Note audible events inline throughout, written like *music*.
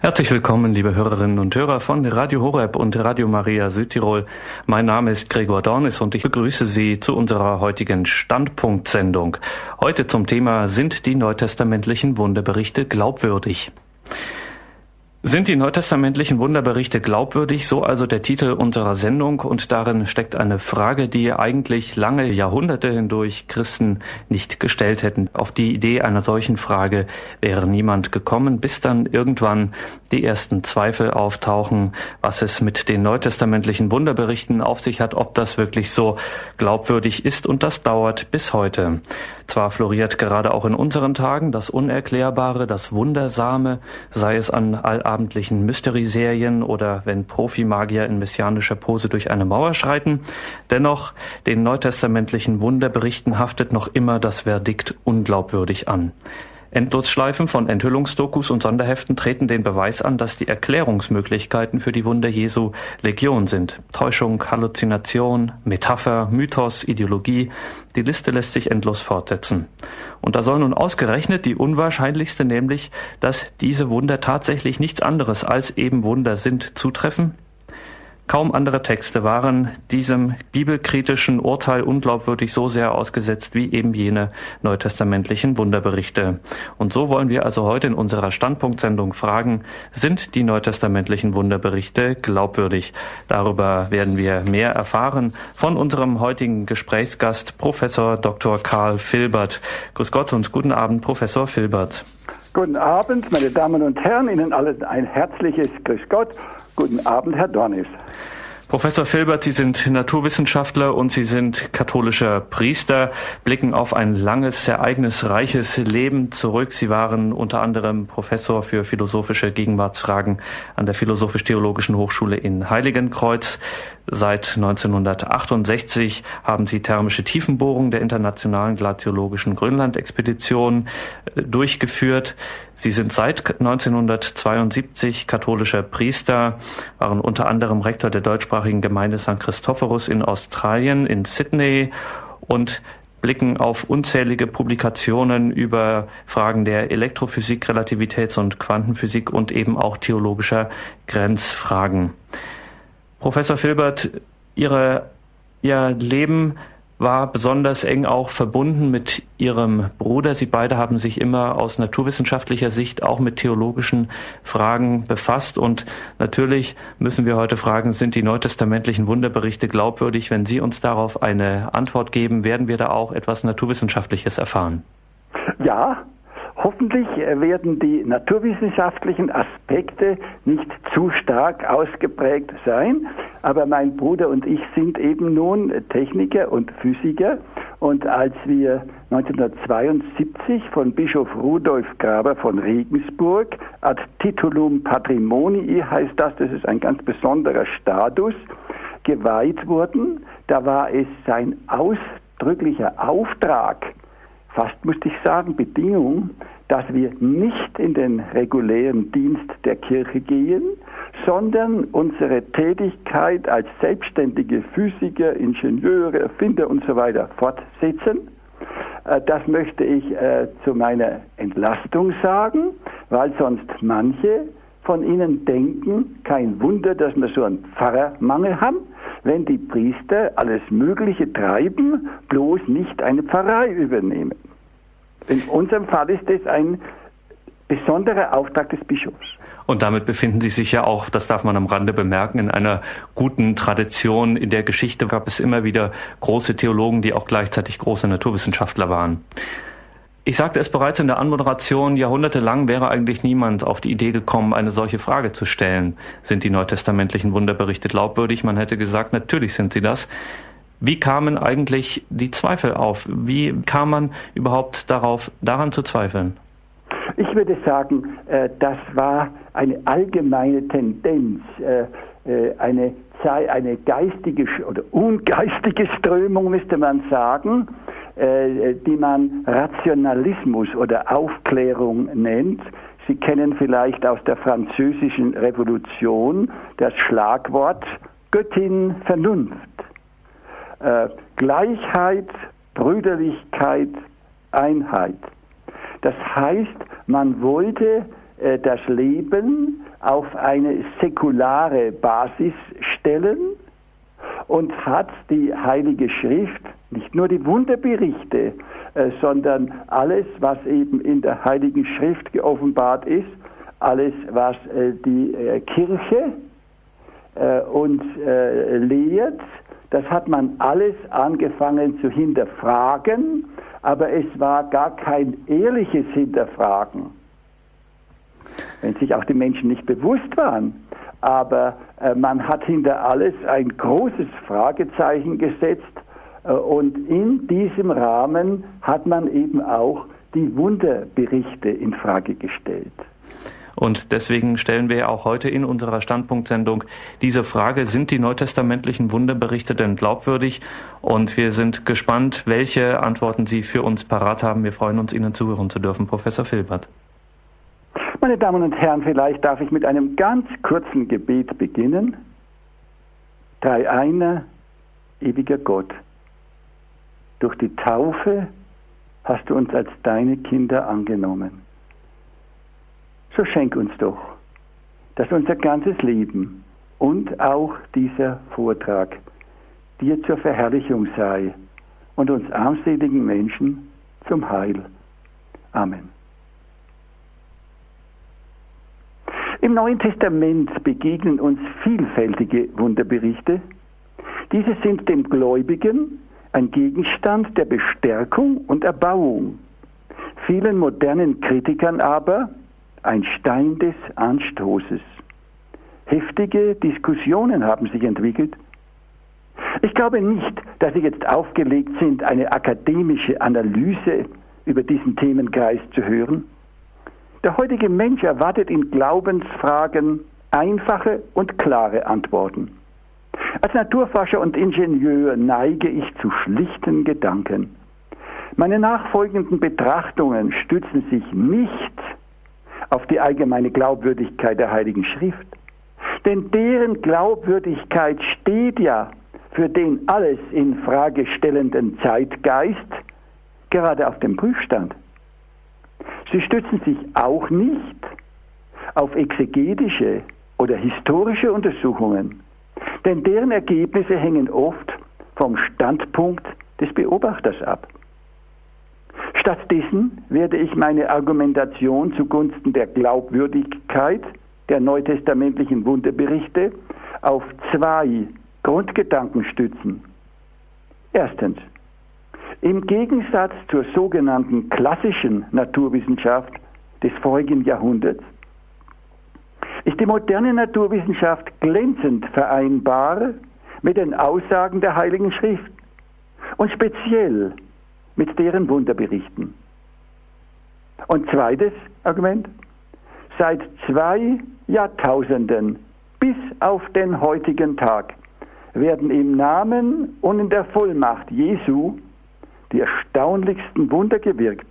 Herzlich willkommen, liebe Hörerinnen und Hörer von Radio Horeb und Radio Maria Südtirol. Mein Name ist Gregor Dornis und ich begrüße Sie zu unserer heutigen Standpunktsendung. Heute zum Thema Sind die neutestamentlichen Wunderberichte glaubwürdig? Sind die neutestamentlichen Wunderberichte glaubwürdig? So also der Titel unserer Sendung und darin steckt eine Frage, die eigentlich lange Jahrhunderte hindurch Christen nicht gestellt hätten. Auf die Idee einer solchen Frage wäre niemand gekommen, bis dann irgendwann die ersten Zweifel auftauchen, was es mit den neutestamentlichen Wunderberichten auf sich hat, ob das wirklich so glaubwürdig ist und das dauert bis heute. Zwar floriert gerade auch in unseren Tagen das Unerklärbare, das Wundersame, sei es an allabendlichen Mystery-Serien oder wenn Profimagier in messianischer Pose durch eine Mauer schreiten, dennoch den neutestamentlichen Wunderberichten haftet noch immer das Verdikt unglaubwürdig an. Endlosschleifen von Enthüllungsdokus und Sonderheften treten den Beweis an, dass die Erklärungsmöglichkeiten für die Wunder Jesu Legion sind. Täuschung, Halluzination, Metapher, Mythos, Ideologie, die Liste lässt sich endlos fortsetzen. Und da soll nun ausgerechnet die unwahrscheinlichste, nämlich, dass diese Wunder tatsächlich nichts anderes als eben Wunder sind, zutreffen? Kaum andere Texte waren diesem bibelkritischen Urteil unglaubwürdig so sehr ausgesetzt wie eben jene neutestamentlichen Wunderberichte. Und so wollen wir also heute in unserer Standpunktsendung fragen, sind die neutestamentlichen Wunderberichte glaubwürdig? Darüber werden wir mehr erfahren von unserem heutigen Gesprächsgast, Professor Dr. Karl Filbert. Grüß Gott und guten Abend, Professor Filbert. Guten Abend, meine Damen und Herren, Ihnen allen ein herzliches Grüß Gott. Guten Abend, Herr Dornis. Professor Filbert, Sie sind Naturwissenschaftler und Sie sind katholischer Priester, blicken auf ein langes, ereignisreiches Leben zurück. Sie waren unter anderem Professor für philosophische Gegenwartsfragen an der Philosophisch-Theologischen Hochschule in Heiligenkreuz. Seit 1968 haben sie thermische Tiefenbohrung der internationalen glaziologischen Grönland-Expedition äh, durchgeführt. Sie sind seit 1972 katholischer Priester, waren unter anderem Rektor der deutschsprachigen Gemeinde St. Christophorus in Australien, in Sydney und blicken auf unzählige Publikationen über Fragen der Elektrophysik, Relativitäts- und Quantenphysik und eben auch theologischer Grenzfragen. Professor Filbert, Ihre, Ihr Leben war besonders eng auch verbunden mit Ihrem Bruder. Sie beide haben sich immer aus naturwissenschaftlicher Sicht auch mit theologischen Fragen befasst. Und natürlich müssen wir heute fragen, sind die neutestamentlichen Wunderberichte glaubwürdig? Wenn Sie uns darauf eine Antwort geben, werden wir da auch etwas Naturwissenschaftliches erfahren. Ja, Hoffentlich werden die naturwissenschaftlichen Aspekte nicht zu stark ausgeprägt sein, aber mein Bruder und ich sind eben nun Techniker und Physiker. Und als wir 1972 von Bischof Rudolf Graber von Regensburg ad titulum patrimonii heißt das, das ist ein ganz besonderer Status, geweiht wurden, da war es sein ausdrücklicher Auftrag, fast musste ich sagen, Bedingung, dass wir nicht in den regulären Dienst der Kirche gehen, sondern unsere Tätigkeit als selbstständige Physiker, Ingenieure, Erfinder und so weiter fortsetzen. Äh, das möchte ich äh, zu meiner Entlastung sagen, weil sonst manche von Ihnen denken, kein Wunder, dass wir so einen Pfarrermangel haben, wenn die Priester alles Mögliche treiben, bloß nicht eine Pfarrei übernehmen. In unserem Fall ist es ein besonderer Auftrag des Bischofs. Und damit befinden Sie sich ja auch, das darf man am Rande bemerken, in einer guten Tradition. In der Geschichte gab es immer wieder große Theologen, die auch gleichzeitig große Naturwissenschaftler waren. Ich sagte es bereits in der Anmoderation, jahrhundertelang wäre eigentlich niemand auf die Idee gekommen, eine solche Frage zu stellen. Sind die neutestamentlichen Wunderberichte glaubwürdig? Man hätte gesagt, natürlich sind sie das. Wie kamen eigentlich die Zweifel auf? Wie kam man überhaupt darauf, daran zu zweifeln? Ich würde sagen, äh, das war eine allgemeine Tendenz, äh, äh, eine, eine geistige oder ungeistige Strömung, müsste man sagen, die man Rationalismus oder Aufklärung nennt. Sie kennen vielleicht aus der französischen Revolution das Schlagwort Göttin Vernunft äh, Gleichheit, Brüderlichkeit, Einheit. Das heißt, man wollte äh, das Leben auf eine säkulare Basis stellen und hat die Heilige Schrift, nicht nur die Wunderberichte, äh, sondern alles, was eben in der Heiligen Schrift geoffenbart ist, alles, was äh, die äh, Kirche uns lehrt, das hat man alles angefangen zu hinterfragen, aber es war gar kein ehrliches Hinterfragen. Wenn sich auch die Menschen nicht bewusst waren, aber man hat hinter alles ein großes Fragezeichen gesetzt und in diesem Rahmen hat man eben auch die Wunderberichte in Frage gestellt. Und deswegen stellen wir auch heute in unserer Standpunktsendung diese Frage, sind die neutestamentlichen Wunderberichte denn glaubwürdig? Und wir sind gespannt, welche Antworten Sie für uns parat haben. Wir freuen uns, Ihnen zuhören zu dürfen, Professor Filbert. Meine Damen und Herren, vielleicht darf ich mit einem ganz kurzen Gebet beginnen. Drei einer, ewiger Gott, durch die Taufe hast du uns als deine Kinder angenommen so schenk uns doch, dass unser ganzes Leben und auch dieser Vortrag dir zur Verherrlichung sei und uns armseligen Menschen zum Heil. Amen. Im Neuen Testament begegnen uns vielfältige Wunderberichte. Diese sind dem Gläubigen ein Gegenstand der Bestärkung und Erbauung. Vielen modernen Kritikern aber ein Stein des Anstoßes. Heftige Diskussionen haben sich entwickelt. Ich glaube nicht, dass Sie jetzt aufgelegt sind, eine akademische Analyse über diesen Themenkreis zu hören. Der heutige Mensch erwartet in Glaubensfragen einfache und klare Antworten. Als Naturforscher und Ingenieur neige ich zu schlichten Gedanken. Meine nachfolgenden Betrachtungen stützen sich nicht auf die allgemeine Glaubwürdigkeit der Heiligen Schrift. Denn deren Glaubwürdigkeit steht ja für den alles in Frage stellenden Zeitgeist gerade auf dem Prüfstand. Sie stützen sich auch nicht auf exegetische oder historische Untersuchungen, denn deren Ergebnisse hängen oft vom Standpunkt des Beobachters ab. Stattdessen werde ich meine Argumentation zugunsten der Glaubwürdigkeit der neutestamentlichen Wunderberichte auf zwei Grundgedanken stützen. Erstens, im Gegensatz zur sogenannten klassischen Naturwissenschaft des vorigen Jahrhunderts ist die moderne Naturwissenschaft glänzend vereinbar mit den Aussagen der Heiligen Schrift und speziell mit deren Wunderberichten. Und zweites Argument, seit zwei Jahrtausenden bis auf den heutigen Tag werden im Namen und in der Vollmacht Jesu die erstaunlichsten Wunder gewirkt,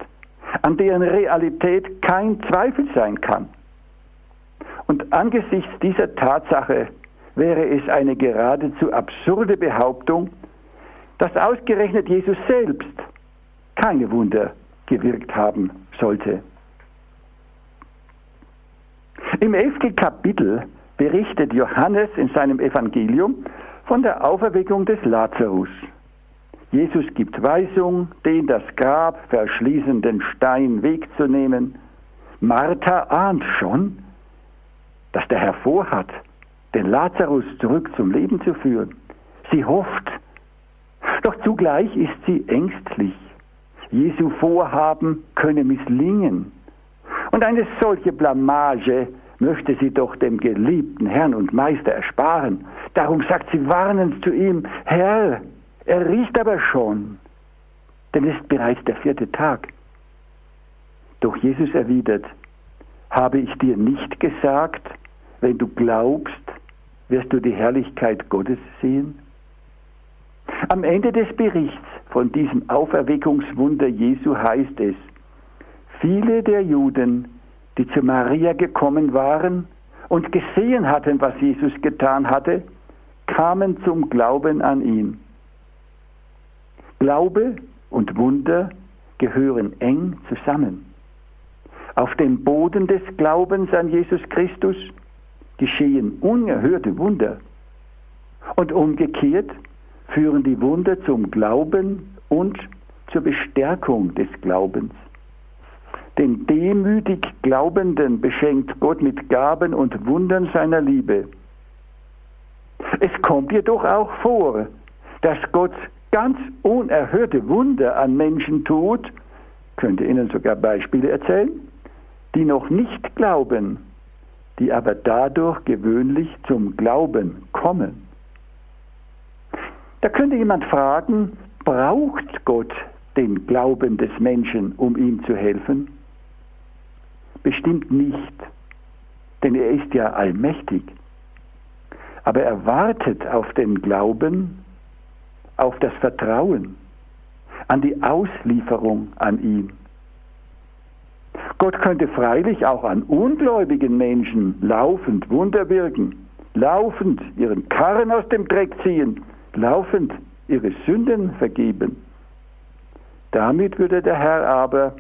an deren Realität kein Zweifel sein kann. Und angesichts dieser Tatsache wäre es eine geradezu absurde Behauptung, dass ausgerechnet Jesus selbst keine Wunder gewirkt haben sollte. Im elften Kapitel berichtet Johannes in seinem Evangelium von der Auferweckung des Lazarus. Jesus gibt Weisung, den das Grab verschließenden Stein wegzunehmen. Martha ahnt schon, dass der Herr vorhat, den Lazarus zurück zum Leben zu führen. Sie hofft, doch zugleich ist sie ängstlich. Jesu Vorhaben könne misslingen. Und eine solche Blamage möchte sie doch dem geliebten Herrn und Meister ersparen. Darum sagt sie warnend zu ihm, Herr, er riecht aber schon, denn es ist bereits der vierte Tag. Doch Jesus erwidert, habe ich dir nicht gesagt, wenn du glaubst, wirst du die Herrlichkeit Gottes sehen? Am Ende des Berichts von diesem Auferweckungswunder Jesu heißt es, viele der Juden, die zu Maria gekommen waren und gesehen hatten, was Jesus getan hatte, kamen zum Glauben an ihn. Glaube und Wunder gehören eng zusammen. Auf dem Boden des Glaubens an Jesus Christus geschehen unerhörte Wunder. Und umgekehrt führen die Wunder zum Glauben und zur Bestärkung des Glaubens. Den demütig Glaubenden beschenkt Gott mit Gaben und Wundern seiner Liebe. Es kommt jedoch auch vor, dass Gott ganz unerhörte Wunder an Menschen tut, könnte Ihnen sogar Beispiele erzählen, die noch nicht glauben, die aber dadurch gewöhnlich zum Glauben kommen. Da könnte jemand fragen, braucht Gott den Glauben des Menschen, um ihm zu helfen? Bestimmt nicht, denn er ist ja allmächtig. Aber er wartet auf den Glauben, auf das Vertrauen, an die Auslieferung an ihn. Gott könnte freilich auch an ungläubigen Menschen laufend Wunder wirken, laufend ihren Karren aus dem Dreck ziehen, laufend ihre Sünden vergeben. Damit würde der Herr aber,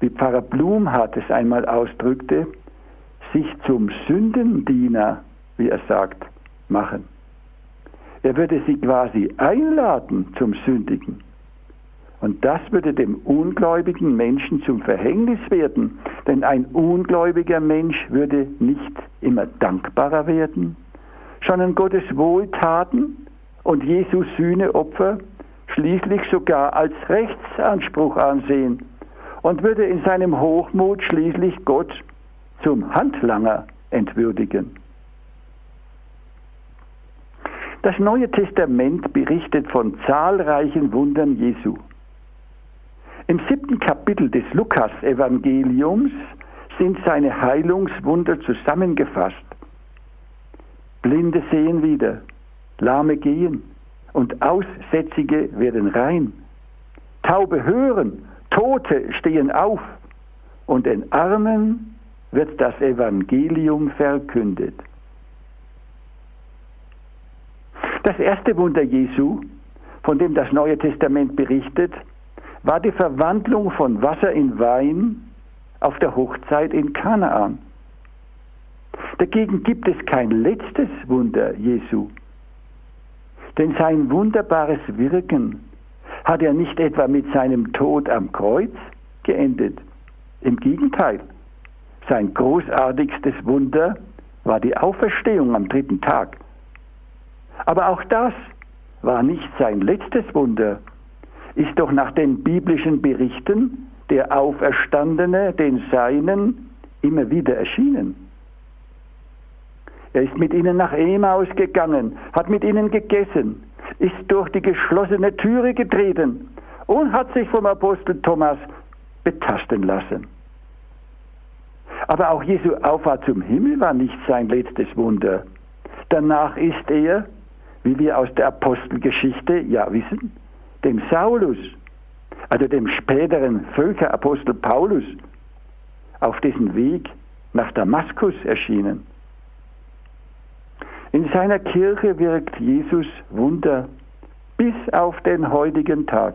wie Pfarrer Blumhardt es einmal ausdrückte, sich zum Sündendiener, wie er sagt, machen. Er würde sie quasi einladen zum Sündigen. Und das würde dem ungläubigen Menschen zum Verhängnis werden, denn ein ungläubiger Mensch würde nicht immer dankbarer werden, sondern Gottes Wohltaten und Jesus Sühneopfer schließlich sogar als Rechtsanspruch ansehen und würde in seinem Hochmut schließlich Gott zum Handlanger entwürdigen. Das Neue Testament berichtet von zahlreichen Wundern Jesu. Im siebten Kapitel des Lukas-Evangeliums sind seine Heilungswunder zusammengefasst. Blinde sehen wieder, Lahme gehen und Aussätzige werden rein. Taube hören, Tote stehen auf und den Armen wird das Evangelium verkündet. Das erste Wunder Jesu, von dem das Neue Testament berichtet, war die Verwandlung von Wasser in Wein auf der Hochzeit in Kanaan. Dagegen gibt es kein letztes Wunder Jesu. Denn sein wunderbares Wirken hat er nicht etwa mit seinem Tod am Kreuz geendet. Im Gegenteil, sein großartigstes Wunder war die Auferstehung am dritten Tag. Aber auch das war nicht sein letztes Wunder, ist doch nach den biblischen Berichten der Auferstandene den Seinen immer wieder erschienen. Er ist mit ihnen nach Emaus gegangen, hat mit ihnen gegessen, ist durch die geschlossene Türe getreten und hat sich vom Apostel Thomas betasten lassen. Aber auch Jesu Auffahrt zum Himmel war nicht sein letztes Wunder. Danach ist er wie wir aus der Apostelgeschichte ja wissen, dem Saulus, also dem späteren Völkerapostel Paulus, auf dessen Weg nach Damaskus erschienen. In seiner Kirche wirkt Jesus Wunder bis auf den heutigen Tag.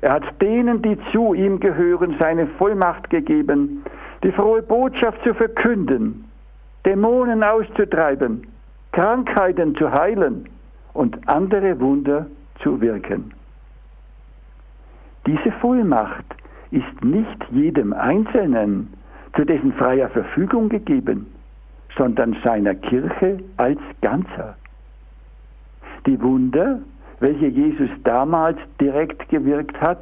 Er hat denen, die zu ihm gehören, seine Vollmacht gegeben, die frohe Botschaft zu verkünden, Dämonen auszutreiben, Krankheiten zu heilen und andere Wunder zu wirken. Diese Vollmacht ist nicht jedem Einzelnen zu dessen freier Verfügung gegeben, sondern seiner Kirche als Ganzer. Die Wunder, welche Jesus damals direkt gewirkt hat,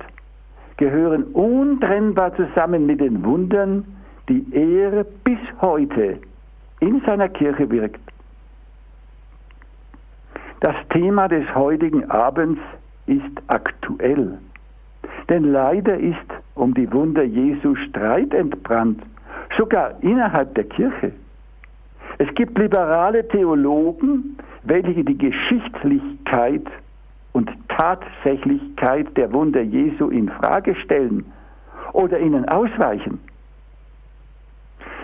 gehören untrennbar zusammen mit den Wundern, die er bis heute in seiner Kirche wirkt. Das Thema des heutigen Abends ist aktuell. Denn leider ist um die Wunder Jesu Streit entbrannt, sogar innerhalb der Kirche. Es gibt liberale Theologen, welche die Geschichtlichkeit und Tatsächlichkeit der Wunder Jesu in Frage stellen oder ihnen ausweichen.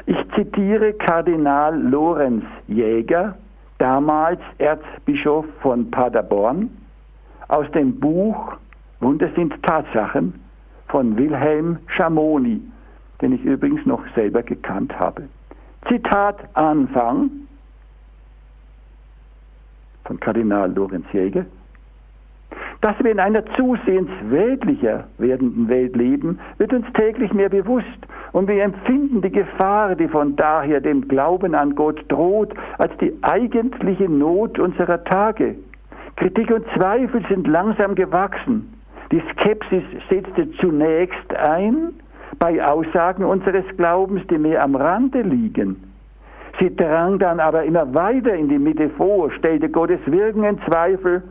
Ich zitiere Kardinal Lorenz Jäger, damals Erzbischof von Paderborn, aus dem Buch Wunder sind Tatsachen von Wilhelm Schamoni, den ich übrigens noch selber gekannt habe. Zitat Anfang von Kardinal Lorenz Jäger. Dass wir in einer zusehends weltlicher werdenden Welt leben, wird uns täglich mehr bewusst und wir empfinden die Gefahr, die von daher dem Glauben an Gott droht, als die eigentliche Not unserer Tage. Kritik und Zweifel sind langsam gewachsen. Die Skepsis setzte zunächst ein bei Aussagen unseres Glaubens, die mehr am Rande liegen. Sie drang dann aber immer weiter in die Mitte vor, stellte Gottes Wirken in Zweifel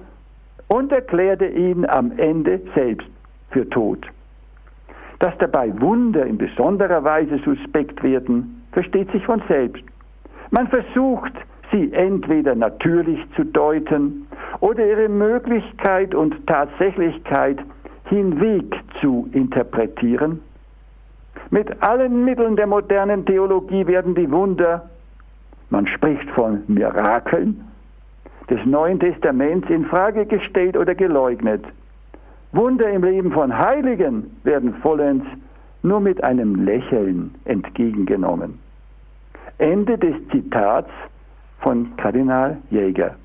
und erklärte ihn am Ende selbst für tot. Dass dabei Wunder in besonderer Weise suspekt werden, versteht sich von selbst. Man versucht, sie entweder natürlich zu deuten oder ihre Möglichkeit und Tatsächlichkeit hinweg zu interpretieren. Mit allen Mitteln der modernen Theologie werden die Wunder, man spricht von Mirakeln, des Neuen Testaments in Frage gestellt oder geleugnet. Wunder im Leben von Heiligen werden vollends nur mit einem Lächeln entgegengenommen. Ende des Zitats von Kardinal Jäger.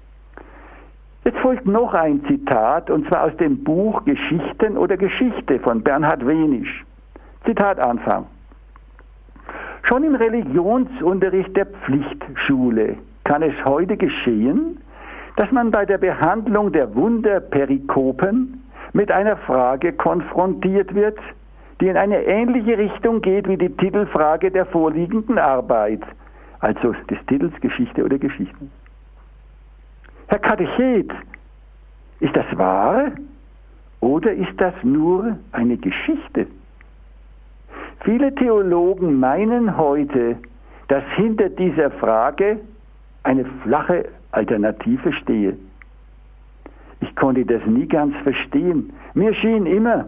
Jetzt folgt noch ein Zitat, und zwar aus dem Buch Geschichten oder Geschichte von Bernhard Wenisch. Zitat Anfang. Schon im Religionsunterricht der Pflichtschule kann es heute geschehen, dass man bei der Behandlung der Wunderperikopen mit einer Frage konfrontiert wird, die in eine ähnliche Richtung geht wie die Titelfrage der vorliegenden Arbeit, also des Titels Geschichte oder Geschichten. Herr Katechet, ist das wahr oder ist das nur eine Geschichte? Viele Theologen meinen heute, dass hinter dieser Frage eine flache Alternative stehe. Ich konnte das nie ganz verstehen. Mir schien immer,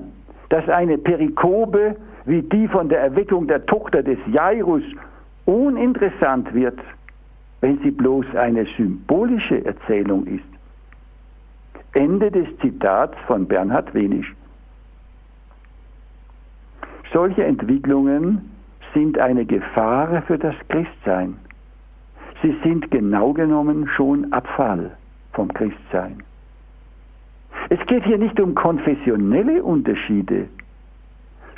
dass eine Perikope wie die von der Erweckung der Tochter des Jairus uninteressant wird, wenn sie bloß eine symbolische Erzählung ist. Ende des Zitats von Bernhard Wenisch. Solche Entwicklungen sind eine Gefahr für das Christsein. Sie sind genau genommen schon Abfall vom Christsein. Es geht hier nicht um konfessionelle Unterschiede,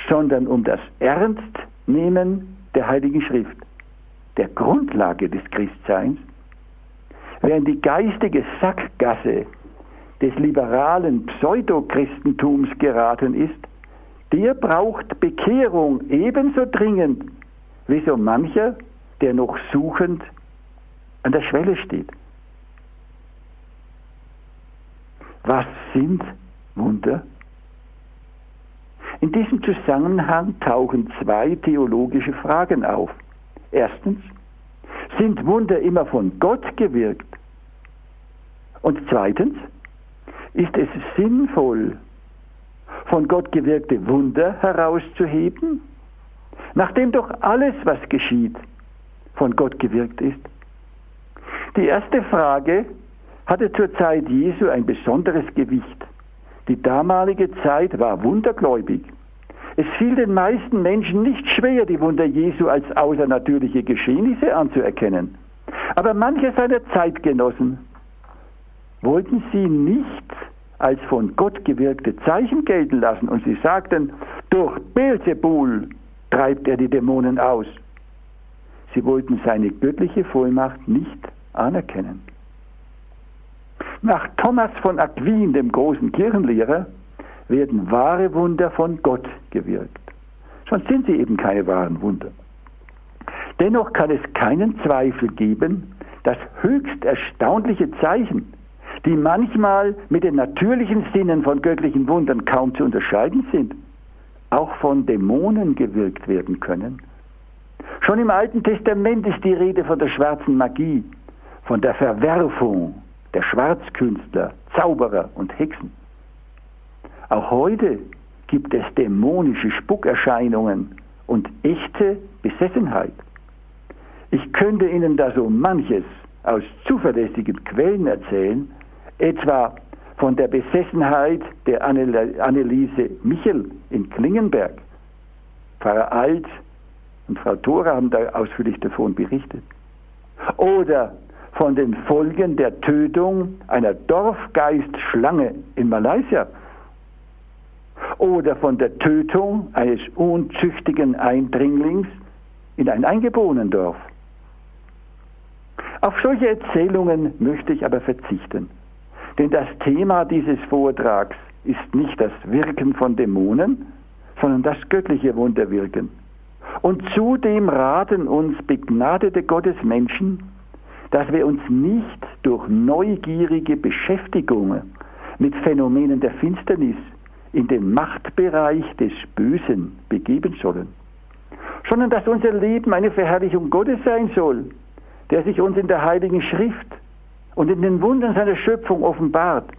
sondern um das Ernstnehmen der Heiligen Schrift, der Grundlage des Christseins, während die geistige Sackgasse des liberalen Pseudochristentums geraten ist, der braucht Bekehrung ebenso dringend wie so mancher, der noch suchend an der Schwelle steht. Was sind Wunder? In diesem Zusammenhang tauchen zwei theologische Fragen auf. Erstens, sind Wunder immer von Gott gewirkt? Und zweitens, ist es sinnvoll, von Gott gewirkte Wunder herauszuheben, nachdem doch alles, was geschieht, von Gott gewirkt ist? Die erste Frage hatte zur Zeit Jesu ein besonderes Gewicht. Die damalige Zeit war wundergläubig. Es fiel den meisten Menschen nicht schwer, die Wunder Jesu als außernatürliche Geschehnisse anzuerkennen. Aber manche seiner Zeitgenossen wollten sie nicht als von Gott gewirkte Zeichen gelten lassen und sie sagten, durch Beelzebul treibt er die Dämonen aus. Sie wollten seine göttliche Vollmacht nicht anerkennen. Nach Thomas von Aquin, dem großen Kirchenlehrer, werden wahre Wunder von Gott gewirkt. Sonst sind sie eben keine wahren Wunder. Dennoch kann es keinen Zweifel geben, dass höchst erstaunliche Zeichen, die manchmal mit den natürlichen Sinnen von göttlichen Wundern kaum zu unterscheiden sind, auch von Dämonen gewirkt werden können. Schon im Alten Testament ist die Rede von der schwarzen Magie, von der Verwerfung der Schwarzkünstler, Zauberer und Hexen. Auch heute gibt es dämonische Spuckerscheinungen und echte Besessenheit. Ich könnte Ihnen da so manches aus zuverlässigen Quellen erzählen, etwa von der Besessenheit der Anneliese Michel in Klingenberg. Pfarrer Alt und Frau Thora haben da ausführlich davon berichtet. Oder von den Folgen der Tötung einer Dorfgeistschlange in Malaysia. Oder von der Tötung eines unzüchtigen Eindringlings in ein Eingeborenendorf. Auf solche Erzählungen möchte ich aber verzichten. Denn das Thema dieses Vortrags ist nicht das Wirken von Dämonen, sondern das göttliche Wunderwirken. Und zudem raten uns begnadete Gottesmenschen, dass wir uns nicht durch neugierige Beschäftigungen mit Phänomenen der Finsternis in den Machtbereich des Bösen begeben sollen, sondern dass unser Leben eine Verherrlichung Gottes sein soll, der sich uns in der Heiligen Schrift und in den Wundern seiner Schöpfung offenbart.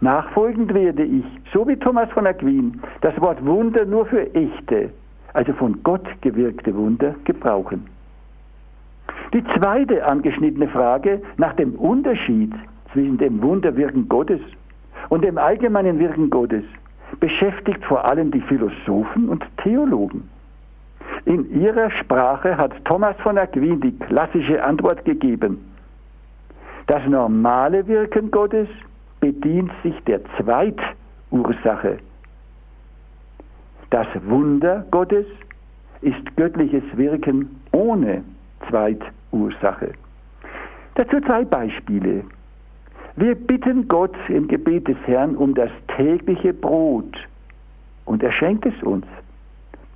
Nachfolgend werde ich, so wie Thomas von Aquin, das Wort Wunder nur für echte, also von Gott gewirkte Wunder gebrauchen. Die zweite angeschnittene Frage nach dem Unterschied zwischen dem Wunderwirken Gottes und dem allgemeinen Wirken Gottes beschäftigt vor allem die Philosophen und Theologen. In ihrer Sprache hat Thomas von Aquin die klassische Antwort gegeben. Das normale Wirken Gottes bedient sich der Zweitursache. Das Wunder Gottes ist göttliches Wirken ohne Zweitursache. Dazu zwei Beispiele. Wir bitten Gott im Gebet des Herrn um das tägliche Brot und er schenkt es uns.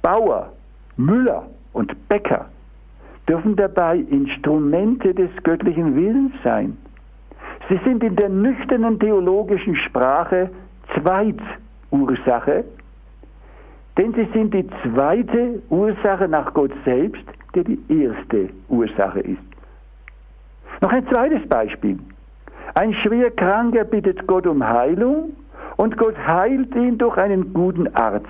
Bauer, Müller und Bäcker dürfen dabei Instrumente des göttlichen Willens sein. Sie sind in der nüchternen theologischen Sprache Zweitursache, denn sie sind die zweite Ursache nach Gott selbst, der die erste Ursache ist. Noch ein zweites Beispiel. Ein Schwerkranker bittet Gott um Heilung und Gott heilt ihn durch einen guten Arzt.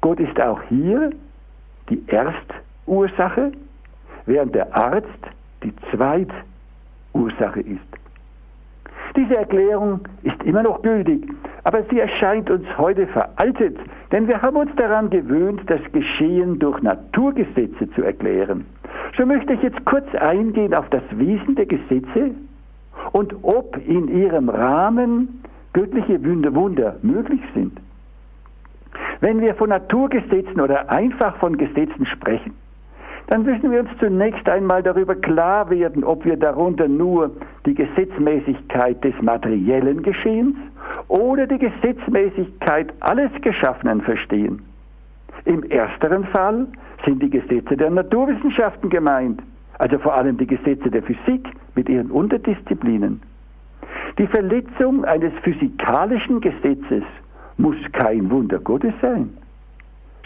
Gott ist auch hier die Erstursache, während der Arzt die Zweitursache ist. Diese Erklärung ist immer noch gültig, aber sie erscheint uns heute veraltet, denn wir haben uns daran gewöhnt, das Geschehen durch Naturgesetze zu erklären. So möchte ich jetzt kurz eingehen auf das Wesen der Gesetze und ob in ihrem Rahmen göttliche Wunder möglich sind. Wenn wir von Naturgesetzen oder einfach von Gesetzen sprechen, dann müssen wir uns zunächst einmal darüber klar werden, ob wir darunter nur die Gesetzmäßigkeit des materiellen Geschehens oder die Gesetzmäßigkeit alles Geschaffenen verstehen. Im ersteren Fall sind die Gesetze der Naturwissenschaften gemeint, also vor allem die Gesetze der Physik mit ihren Unterdisziplinen. Die Verletzung eines physikalischen Gesetzes muss kein Wunder Gottes sein,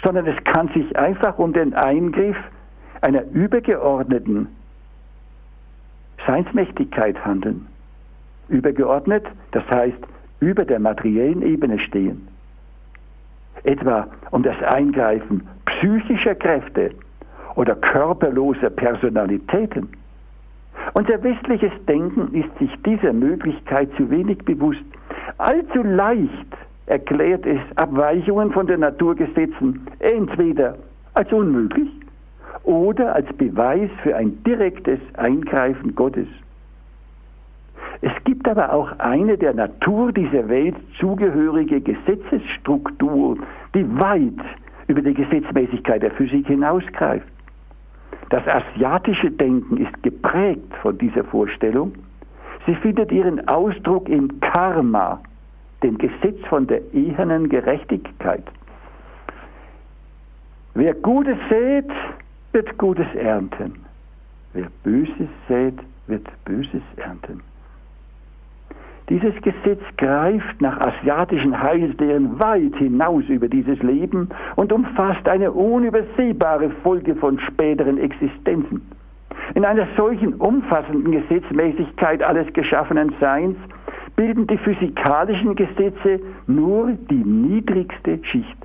sondern es kann sich einfach um den Eingriff einer übergeordneten Seinsmächtigkeit handeln. Übergeordnet, das heißt über der materiellen Ebene stehen. Etwa um das Eingreifen psychischer Kräfte oder körperloser Personalitäten. Unser westliches Denken ist sich dieser Möglichkeit zu wenig bewusst. Allzu leicht erklärt es Abweichungen von den Naturgesetzen entweder als unmöglich oder als Beweis für ein direktes Eingreifen Gottes. Es gibt aber auch eine der Natur dieser Welt zugehörige Gesetzesstruktur, die weit über die Gesetzmäßigkeit der Physik hinausgreift. Das asiatische Denken ist geprägt von dieser Vorstellung. Sie findet ihren Ausdruck im Karma, dem Gesetz von der ehernen Gerechtigkeit. Wer Gutes sät, wird Gutes ernten. Wer Böses sät, wird Böses ernten. Dieses Gesetz greift nach asiatischen Heilslehren weit hinaus über dieses Leben und umfasst eine unübersehbare Folge von späteren Existenzen. In einer solchen umfassenden Gesetzmäßigkeit alles geschaffenen Seins bilden die physikalischen Gesetze nur die niedrigste Schicht.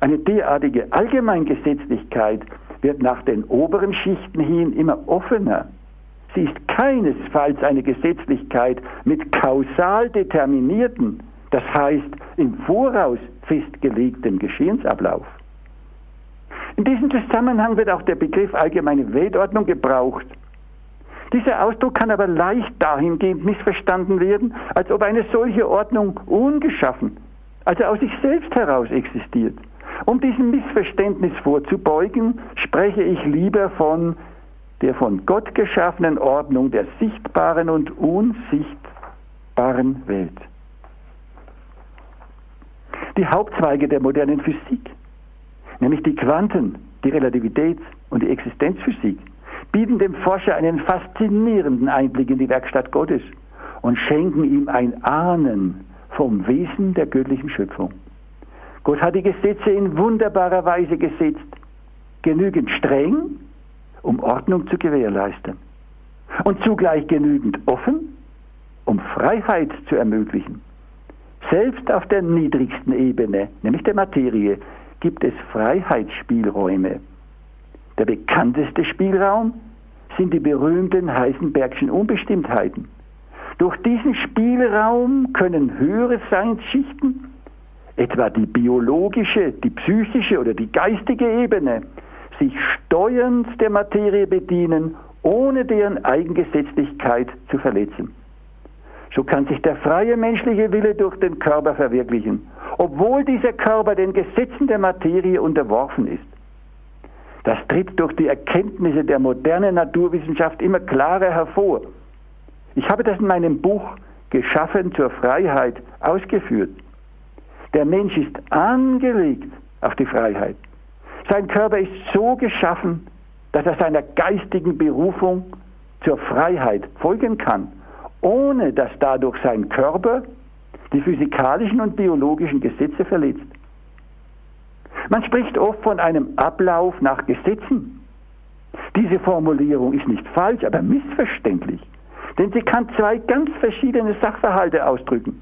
Eine derartige Allgemeingesetzlichkeit wird nach den oberen Schichten hin immer offener Sie ist keinesfalls eine Gesetzlichkeit mit kausal determinierten, das heißt im Voraus festgelegten Geschehensablauf. In diesem Zusammenhang wird auch der Begriff allgemeine Weltordnung gebraucht. Dieser Ausdruck kann aber leicht dahingehend missverstanden werden, als ob eine solche Ordnung ungeschaffen, also aus sich selbst heraus existiert. Um diesem Missverständnis vorzubeugen, spreche ich lieber von der von Gott geschaffenen Ordnung der sichtbaren und unsichtbaren Welt. Die Hauptzweige der modernen Physik, nämlich die Quanten, die Relativitäts- und die Existenzphysik, bieten dem Forscher einen faszinierenden Einblick in die Werkstatt Gottes und schenken ihm ein Ahnen vom Wesen der göttlichen Schöpfung. Gott hat die Gesetze in wunderbarer Weise gesetzt, genügend streng, um Ordnung zu gewährleisten und zugleich genügend offen, um Freiheit zu ermöglichen. Selbst auf der niedrigsten Ebene, nämlich der Materie, gibt es Freiheitsspielräume. Der bekannteste Spielraum sind die berühmten Heisenbergschen Unbestimmtheiten. Durch diesen Spielraum können höhere Seinsschichten, etwa die biologische, die psychische oder die geistige Ebene, sich steuernd der Materie bedienen, ohne deren Eigengesetzlichkeit zu verletzen. So kann sich der freie menschliche Wille durch den Körper verwirklichen, obwohl dieser Körper den Gesetzen der Materie unterworfen ist. Das tritt durch die Erkenntnisse der modernen Naturwissenschaft immer klarer hervor. Ich habe das in meinem Buch Geschaffen zur Freiheit ausgeführt. Der Mensch ist angelegt auf die Freiheit. Sein Körper ist so geschaffen, dass er seiner geistigen Berufung zur Freiheit folgen kann, ohne dass dadurch sein Körper die physikalischen und biologischen Gesetze verletzt. Man spricht oft von einem Ablauf nach Gesetzen. Diese Formulierung ist nicht falsch, aber missverständlich, denn sie kann zwei ganz verschiedene Sachverhalte ausdrücken.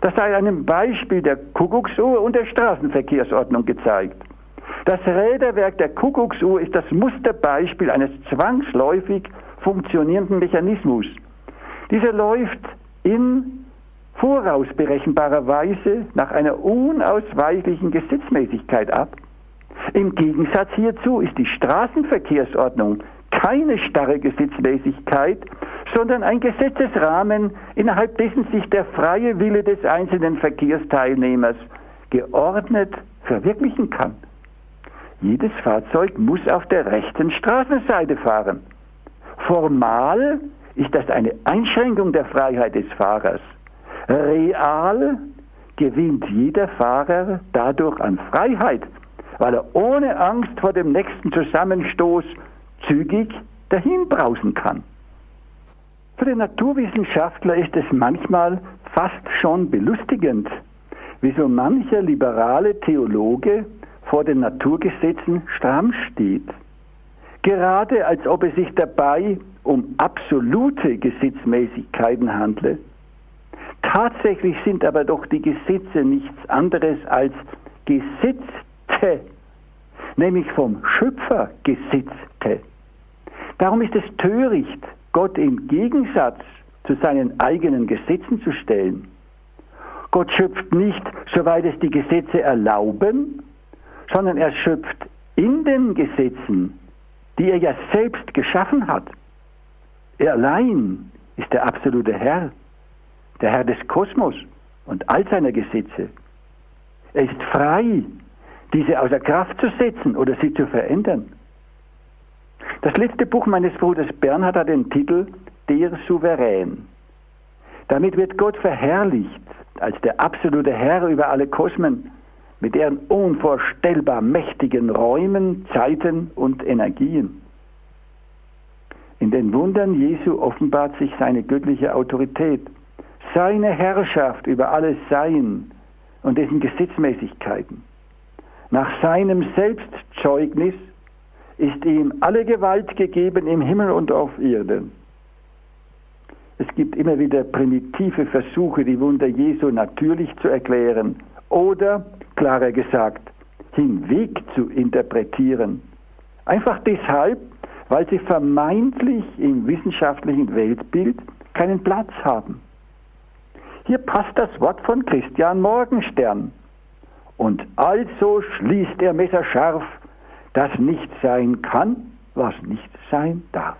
Das sei einem Beispiel der Kuckucksuhr und der Straßenverkehrsordnung gezeigt. Das Räderwerk der Kuckucksuhr ist das Musterbeispiel eines zwangsläufig funktionierenden Mechanismus. Dieser läuft in vorausberechenbarer Weise nach einer unausweichlichen Gesetzmäßigkeit ab. Im Gegensatz hierzu ist die Straßenverkehrsordnung keine starre Gesetzmäßigkeit, sondern ein Gesetzesrahmen, innerhalb dessen sich der freie Wille des einzelnen Verkehrsteilnehmers geordnet verwirklichen kann. Jedes Fahrzeug muss auf der rechten Straßenseite fahren. Formal ist das eine Einschränkung der Freiheit des Fahrers. Real gewinnt jeder Fahrer dadurch an Freiheit, weil er ohne Angst vor dem nächsten Zusammenstoß zügig dahin brausen kann. Für den Naturwissenschaftler ist es manchmal fast schon belustigend, wie so mancher liberale Theologe vor den Naturgesetzen stramm steht. Gerade als ob es sich dabei um absolute Gesetzmäßigkeiten handle. Tatsächlich sind aber doch die Gesetze nichts anderes als Gesetzte, nämlich vom Schöpfer gesetzte. Darum ist es töricht, Gott im Gegensatz zu seinen eigenen Gesetzen zu stellen. Gott schöpft nicht, soweit es die Gesetze erlauben, sondern er schöpft in den Gesetzen, die er ja selbst geschaffen hat. Er allein ist der absolute Herr, der Herr des Kosmos und all seiner Gesetze. Er ist frei, diese außer Kraft zu setzen oder sie zu verändern. Das letzte Buch meines Bruders Bernhard hat den Titel Der Souverän. Damit wird Gott verherrlicht als der absolute Herr über alle Kosmen, mit deren unvorstellbar mächtigen Räumen, Zeiten und Energien. In den Wundern Jesu offenbart sich seine göttliche Autorität, seine Herrschaft über alles Sein und dessen Gesetzmäßigkeiten. Nach seinem Selbstzeugnis ist ihm alle Gewalt gegeben im Himmel und auf Erden. Es gibt immer wieder primitive Versuche, die Wunder Jesu natürlich zu erklären oder, klarer gesagt, hinweg zu interpretieren. Einfach deshalb, weil sie vermeintlich im wissenschaftlichen Weltbild keinen Platz haben. Hier passt das Wort von Christian Morgenstern. Und also schließt er messerscharf, dass nicht sein kann, was nicht sein darf.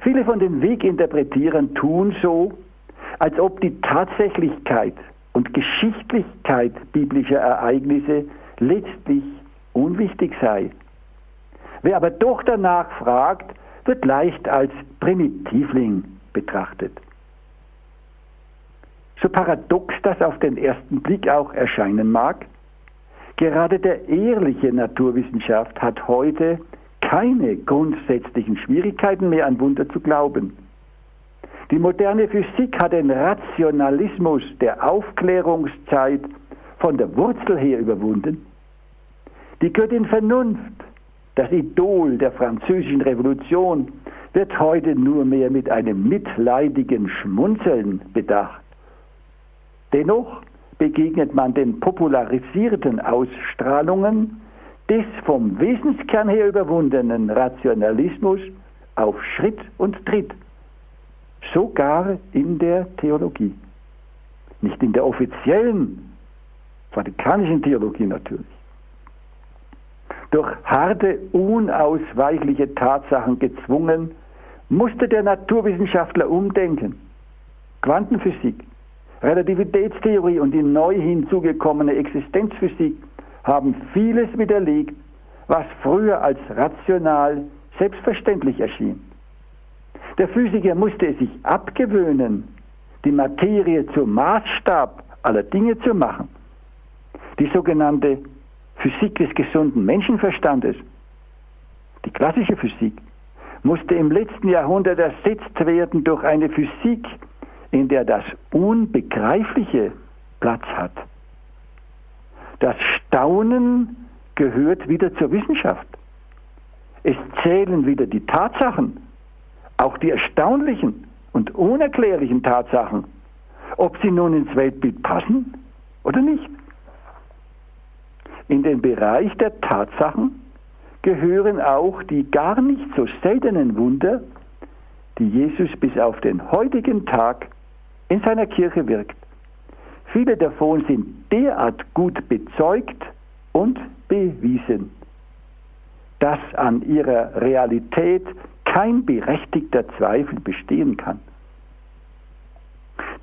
Viele von den Weginterpretierern tun so, als ob die Tatsächlichkeit und Geschichtlichkeit biblischer Ereignisse letztlich unwichtig sei. Wer aber doch danach fragt, wird leicht als Primitivling betrachtet. So paradox das auf den ersten Blick auch erscheinen mag, gerade der ehrliche Naturwissenschaft hat heute keine grundsätzlichen Schwierigkeiten mehr an Wunder zu glauben. Die moderne Physik hat den Rationalismus der Aufklärungszeit von der Wurzel her überwunden. Die Göttin Vernunft, das Idol der französischen Revolution, wird heute nur mehr mit einem mitleidigen Schmunzeln bedacht. Dennoch begegnet man den popularisierten Ausstrahlungen des vom Wesenskern her überwundenen Rationalismus auf Schritt und Tritt, sogar in der Theologie. Nicht in der offiziellen vatikanischen Theologie natürlich. Durch harte, unausweichliche Tatsachen gezwungen, musste der Naturwissenschaftler umdenken. Quantenphysik, Relativitätstheorie und die neu hinzugekommene Existenzphysik haben vieles widerlegt, was früher als rational selbstverständlich erschien. Der Physiker musste es sich abgewöhnen, die Materie zum Maßstab aller Dinge zu machen. Die sogenannte Physik des gesunden Menschenverstandes, die klassische Physik, musste im letzten Jahrhundert ersetzt werden durch eine Physik, in der das Unbegreifliche Platz hat. Das Staunen gehört wieder zur Wissenschaft. Es zählen wieder die Tatsachen, auch die erstaunlichen und unerklärlichen Tatsachen, ob sie nun ins Weltbild passen oder nicht. In den Bereich der Tatsachen gehören auch die gar nicht so seltenen Wunder, die Jesus bis auf den heutigen Tag in seiner Kirche wirkt. Viele davon sind derart gut bezeugt und bewiesen, dass an ihrer Realität kein berechtigter Zweifel bestehen kann.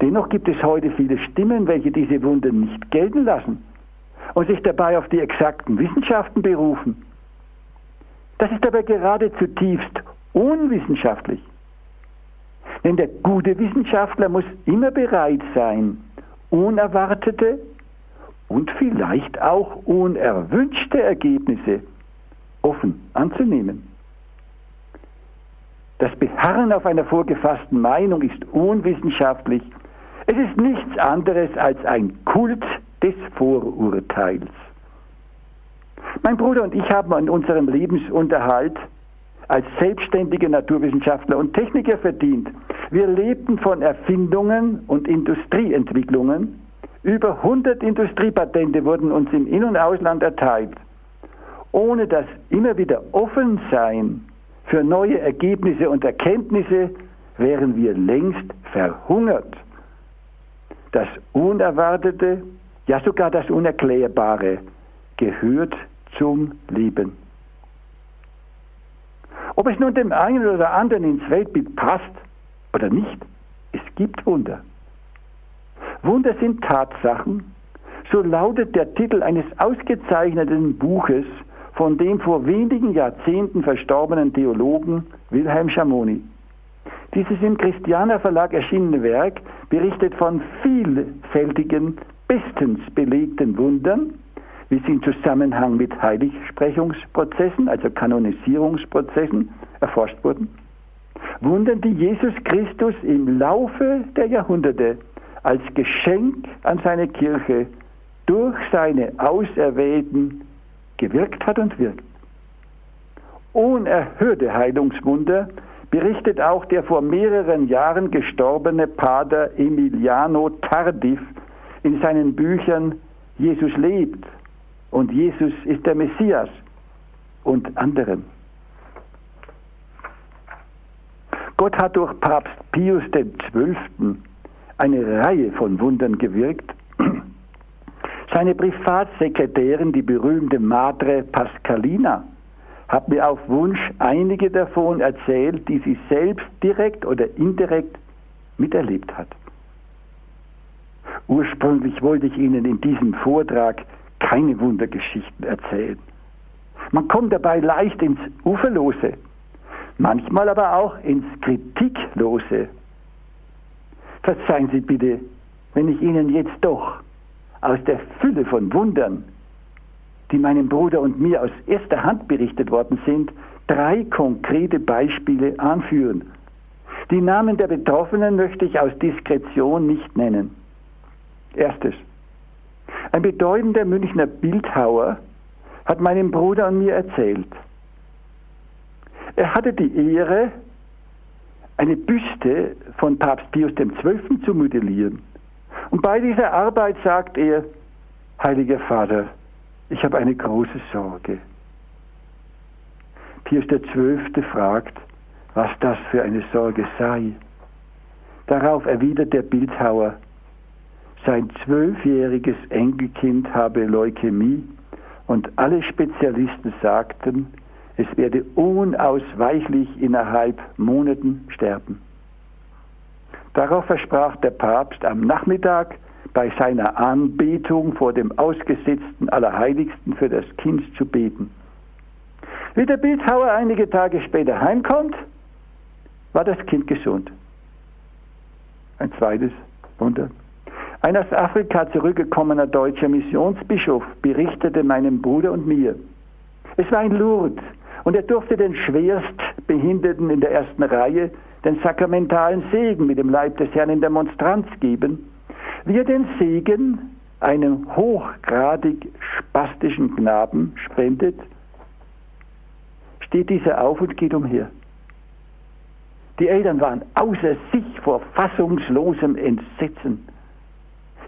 Dennoch gibt es heute viele Stimmen, welche diese Wunder nicht gelten lassen und sich dabei auf die exakten Wissenschaften berufen. Das ist aber gerade zutiefst unwissenschaftlich. Denn der gute Wissenschaftler muss immer bereit sein, unerwartete und vielleicht auch unerwünschte Ergebnisse offen anzunehmen. Das Beharren auf einer vorgefassten Meinung ist unwissenschaftlich. Es ist nichts anderes als ein Kult des Vorurteils. Mein Bruder und ich haben an unserem Lebensunterhalt als selbstständige Naturwissenschaftler und Techniker verdient. Wir lebten von Erfindungen und Industrieentwicklungen. Über 100 Industriepatente wurden uns im In- und Ausland erteilt. Ohne das immer wieder Offensein für neue Ergebnisse und Erkenntnisse wären wir längst verhungert. Das Unerwartete, ja sogar das Unerklärbare gehört zum Leben. Ob es nun dem einen oder anderen ins Weltbild passt oder nicht, es gibt Wunder. Wunder sind Tatsachen, so lautet der Titel eines ausgezeichneten Buches von dem vor wenigen Jahrzehnten verstorbenen Theologen Wilhelm Schamoni. Dieses im Christianer Verlag erschienene Werk berichtet von vielfältigen, bestens belegten Wundern, wie sie im Zusammenhang mit Heiligsprechungsprozessen, also Kanonisierungsprozessen, erforscht wurden. Wundern, die Jesus Christus im Laufe der Jahrhunderte als Geschenk an seine Kirche durch seine Auserwählten gewirkt hat und wirkt. Unerhörte Heilungswunder berichtet auch der vor mehreren Jahren gestorbene Pater Emiliano Tardif in seinen Büchern Jesus lebt und Jesus ist der Messias und anderen. Gott hat durch Papst Pius XII. eine Reihe von Wundern gewirkt. *clears throat* seine Privatsekretärin, die berühmte Madre Pascalina, hat mir auf Wunsch einige davon erzählt, die sie selbst direkt oder indirekt miterlebt hat. Ursprünglich wollte ich Ihnen in diesem Vortrag keine Wundergeschichten erzählen. Man kommt dabei leicht ins Uferlose, manchmal aber auch ins Kritiklose. Verzeihen Sie bitte, wenn ich Ihnen jetzt doch aus der Fülle von Wundern, die meinem Bruder und mir aus erster Hand berichtet worden sind, drei konkrete Beispiele anführen. Die Namen der Betroffenen möchte ich aus Diskretion nicht nennen. Erstes. Ein bedeutender Münchner Bildhauer hat meinem Bruder und mir erzählt, er hatte die Ehre, eine Büste von Papst Pius XII. zu modellieren. Und bei dieser Arbeit sagt er, Heiliger Vater, ich habe eine große Sorge. Pius XII. fragt, was das für eine Sorge sei. Darauf erwidert der Bildhauer, sein zwölfjähriges Enkelkind habe Leukämie und alle Spezialisten sagten, es werde unausweichlich innerhalb Monaten sterben. Darauf versprach der Papst am Nachmittag bei seiner Anbetung vor dem ausgesetzten Allerheiligsten für das Kind zu beten. Wie der Bildhauer einige Tage später heimkommt, war das Kind gesund. Ein zweites Wunder. Ein aus Afrika zurückgekommener deutscher Missionsbischof berichtete meinem Bruder und mir, es war in Lourdes und er durfte den Schwerstbehinderten in der ersten Reihe den sakramentalen Segen mit dem Leib des Herrn in der Monstranz geben, wie er den Segen einem hochgradig spastischen Knaben spendet, steht dieser auf und geht umher. Die Eltern waren außer sich vor fassungslosem Entsetzen.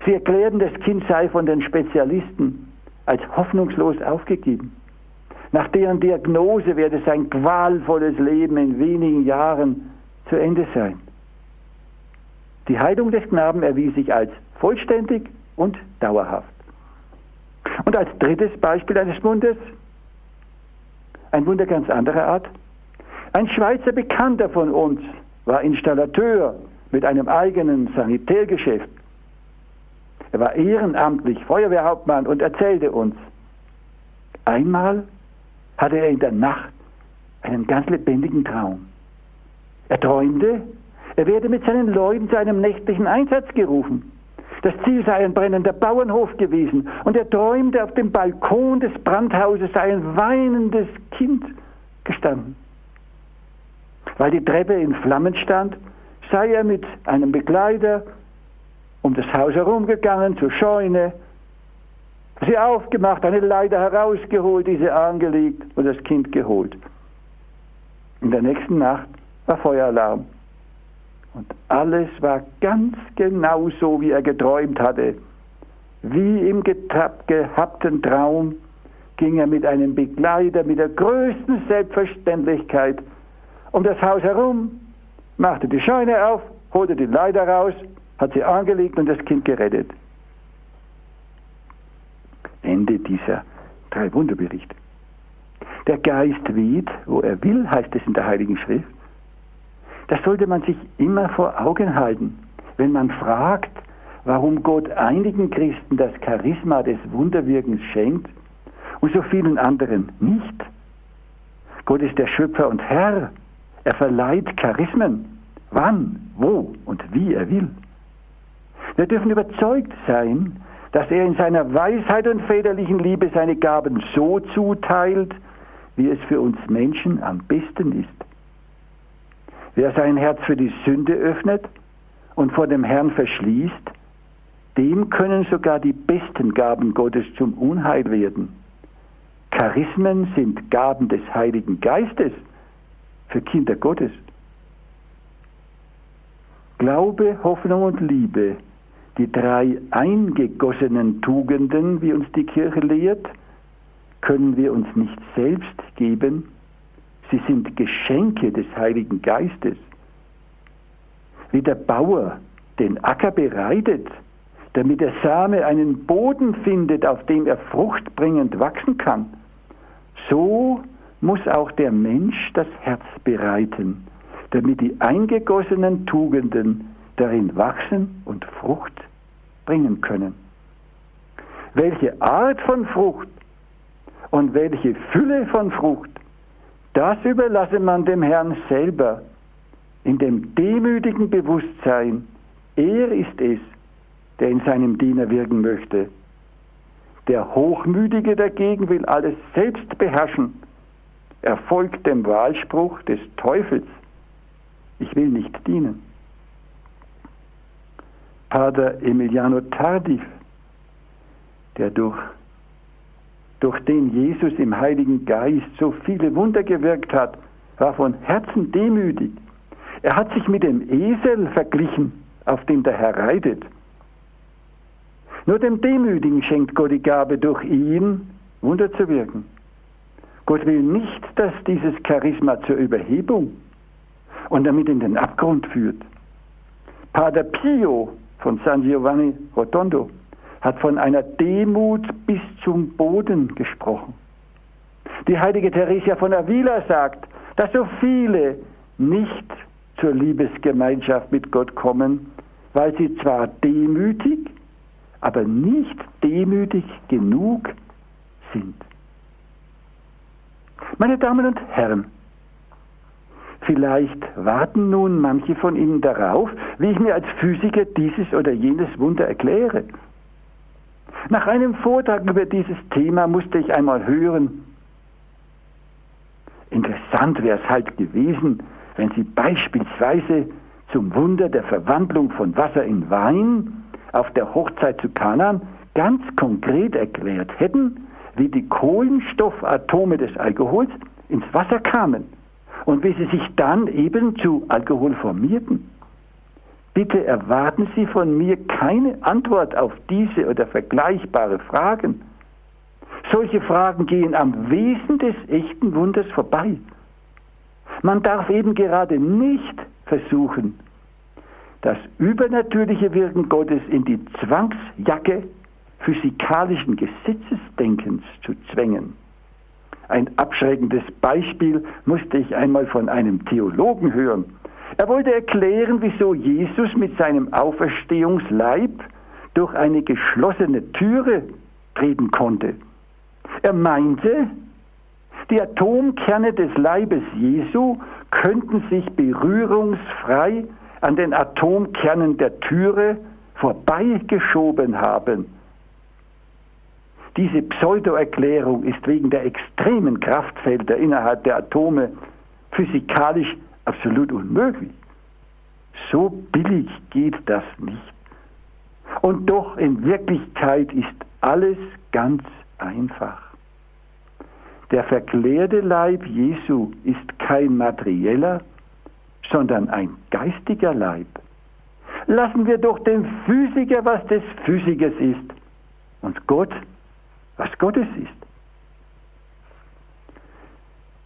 Sie erklärten, das Kind sei von den Spezialisten als hoffnungslos aufgegeben. Nach deren Diagnose werde sein qualvolles Leben in wenigen Jahren zu Ende sein. Die Heilung des Knaben erwies sich als vollständig und dauerhaft. Und als drittes Beispiel eines Wunders, ein Wunder ganz anderer Art, ein Schweizer Bekannter von uns war Installateur mit einem eigenen Sanitärgeschäft er war ehrenamtlich Feuerwehrhauptmann und erzählte uns, einmal hatte er in der Nacht einen ganz lebendigen Traum. Er träumte, er werde mit seinen Leuten zu einem nächtlichen Einsatz gerufen. Das Ziel sei ein brennender Bauernhof gewesen und er träumte, auf dem Balkon des Brandhauses sei ein weinendes Kind gestanden. Weil die Treppe in Flammen stand, sei er mit einem Begleiter um das Haus herumgegangen zur Scheune, sie aufgemacht, eine Leiter herausgeholt, diese angelegt und das Kind geholt. In der nächsten Nacht war Feueralarm. Und alles war ganz genau so, wie er geträumt hatte. Wie im gehabten Traum ging er mit einem Begleiter mit der größten Selbstverständlichkeit um das Haus herum, machte die Scheune auf, holte die Leiter raus hat sie angelegt und das Kind gerettet. Ende dieser drei Wunderberichte. Der Geist weht, wo er will, heißt es in der Heiligen Schrift. Das sollte man sich immer vor Augen halten, wenn man fragt, warum Gott einigen Christen das Charisma des Wunderwirkens schenkt und so vielen anderen nicht. Gott ist der Schöpfer und Herr. Er verleiht Charismen, wann, wo und wie er will. Wir dürfen überzeugt sein, dass er in seiner Weisheit und väterlichen Liebe seine Gaben so zuteilt, wie es für uns Menschen am besten ist. Wer sein Herz für die Sünde öffnet und vor dem Herrn verschließt, dem können sogar die besten Gaben Gottes zum Unheil werden. Charismen sind Gaben des Heiligen Geistes für Kinder Gottes. Glaube, Hoffnung und Liebe die drei eingegossenen Tugenden, wie uns die Kirche lehrt, können wir uns nicht selbst geben. Sie sind Geschenke des Heiligen Geistes. Wie der Bauer den Acker bereitet, damit der Same einen Boden findet, auf dem er fruchtbringend wachsen kann, so muss auch der Mensch das Herz bereiten, damit die eingegossenen Tugenden darin wachsen und Frucht bringen können. Welche Art von Frucht und welche Fülle von Frucht, das überlasse man dem Herrn selber in dem demütigen Bewusstsein, er ist es, der in seinem Diener wirken möchte. Der Hochmütige dagegen will alles selbst beherrschen. Er folgt dem Wahlspruch des Teufels. Ich will nicht dienen. Pater Emiliano Tardif, der durch, durch den Jesus im Heiligen Geist so viele Wunder gewirkt hat, war von Herzen demütig. Er hat sich mit dem Esel verglichen, auf dem der Herr reitet. Nur dem Demütigen schenkt Gott die Gabe, durch ihn Wunder zu wirken. Gott will nicht, dass dieses Charisma zur Überhebung und damit in den Abgrund führt. Pater Pio von San Giovanni Rotondo hat von einer Demut bis zum Boden gesprochen. Die heilige Theresia von Avila sagt, dass so viele nicht zur Liebesgemeinschaft mit Gott kommen, weil sie zwar demütig, aber nicht demütig genug sind. Meine Damen und Herren, vielleicht warten nun manche von Ihnen darauf, wie ich mir als Physiker dieses oder jenes Wunder erkläre. Nach einem Vortrag über dieses Thema musste ich einmal hören, interessant wäre es halt gewesen, wenn Sie beispielsweise zum Wunder der Verwandlung von Wasser in Wein auf der Hochzeit zu Kanan ganz konkret erklärt hätten, wie die Kohlenstoffatome des Alkohols ins Wasser kamen und wie sie sich dann eben zu Alkohol formierten. Bitte erwarten Sie von mir keine Antwort auf diese oder vergleichbare Fragen. Solche Fragen gehen am Wesen des echten Wunders vorbei. Man darf eben gerade nicht versuchen, das übernatürliche Wirken Gottes in die Zwangsjacke physikalischen Gesetzesdenkens zu zwängen. Ein abschreckendes Beispiel musste ich einmal von einem Theologen hören. Er wollte erklären, wieso Jesus mit seinem Auferstehungsleib durch eine geschlossene Türe treten konnte. Er meinte, die Atomkerne des Leibes Jesu könnten sich berührungsfrei an den Atomkernen der Türe vorbeigeschoben haben. Diese Pseudoerklärung ist wegen der extremen Kraftfelder innerhalb der Atome physikalisch absolut unmöglich. So billig geht das nicht. Und doch in Wirklichkeit ist alles ganz einfach. Der verklärte Leib Jesu ist kein materieller, sondern ein geistiger Leib. Lassen wir doch dem Physiker, was des Physikers ist, und Gott, was Gottes ist.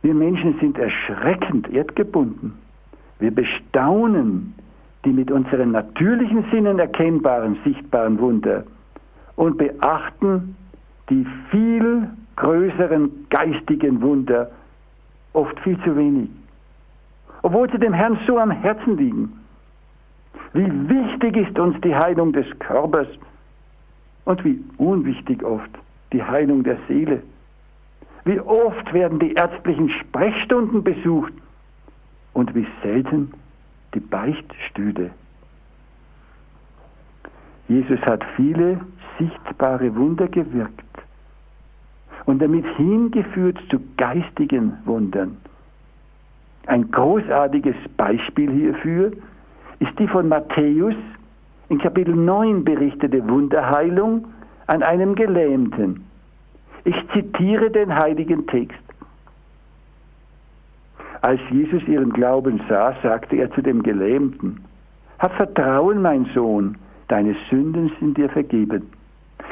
Wir Menschen sind erschreckend erdgebunden. Wir bestaunen die mit unseren natürlichen Sinnen erkennbaren, sichtbaren Wunder und beachten die viel größeren geistigen Wunder oft viel zu wenig. Obwohl sie dem Herrn so am Herzen liegen. Wie wichtig ist uns die Heilung des Körpers und wie unwichtig oft die Heilung der Seele. Wie oft werden die ärztlichen Sprechstunden besucht und wie selten die Beichtstühle. Jesus hat viele sichtbare Wunder gewirkt und damit hingeführt zu geistigen Wundern. Ein großartiges Beispiel hierfür ist die von Matthäus in Kapitel 9 berichtete Wunderheilung an einem Gelähmten. Ich zitiere den heiligen Text. Als Jesus ihren Glauben sah, sagte er zu dem Gelähmten, Hab Vertrauen, mein Sohn, deine Sünden sind dir vergeben.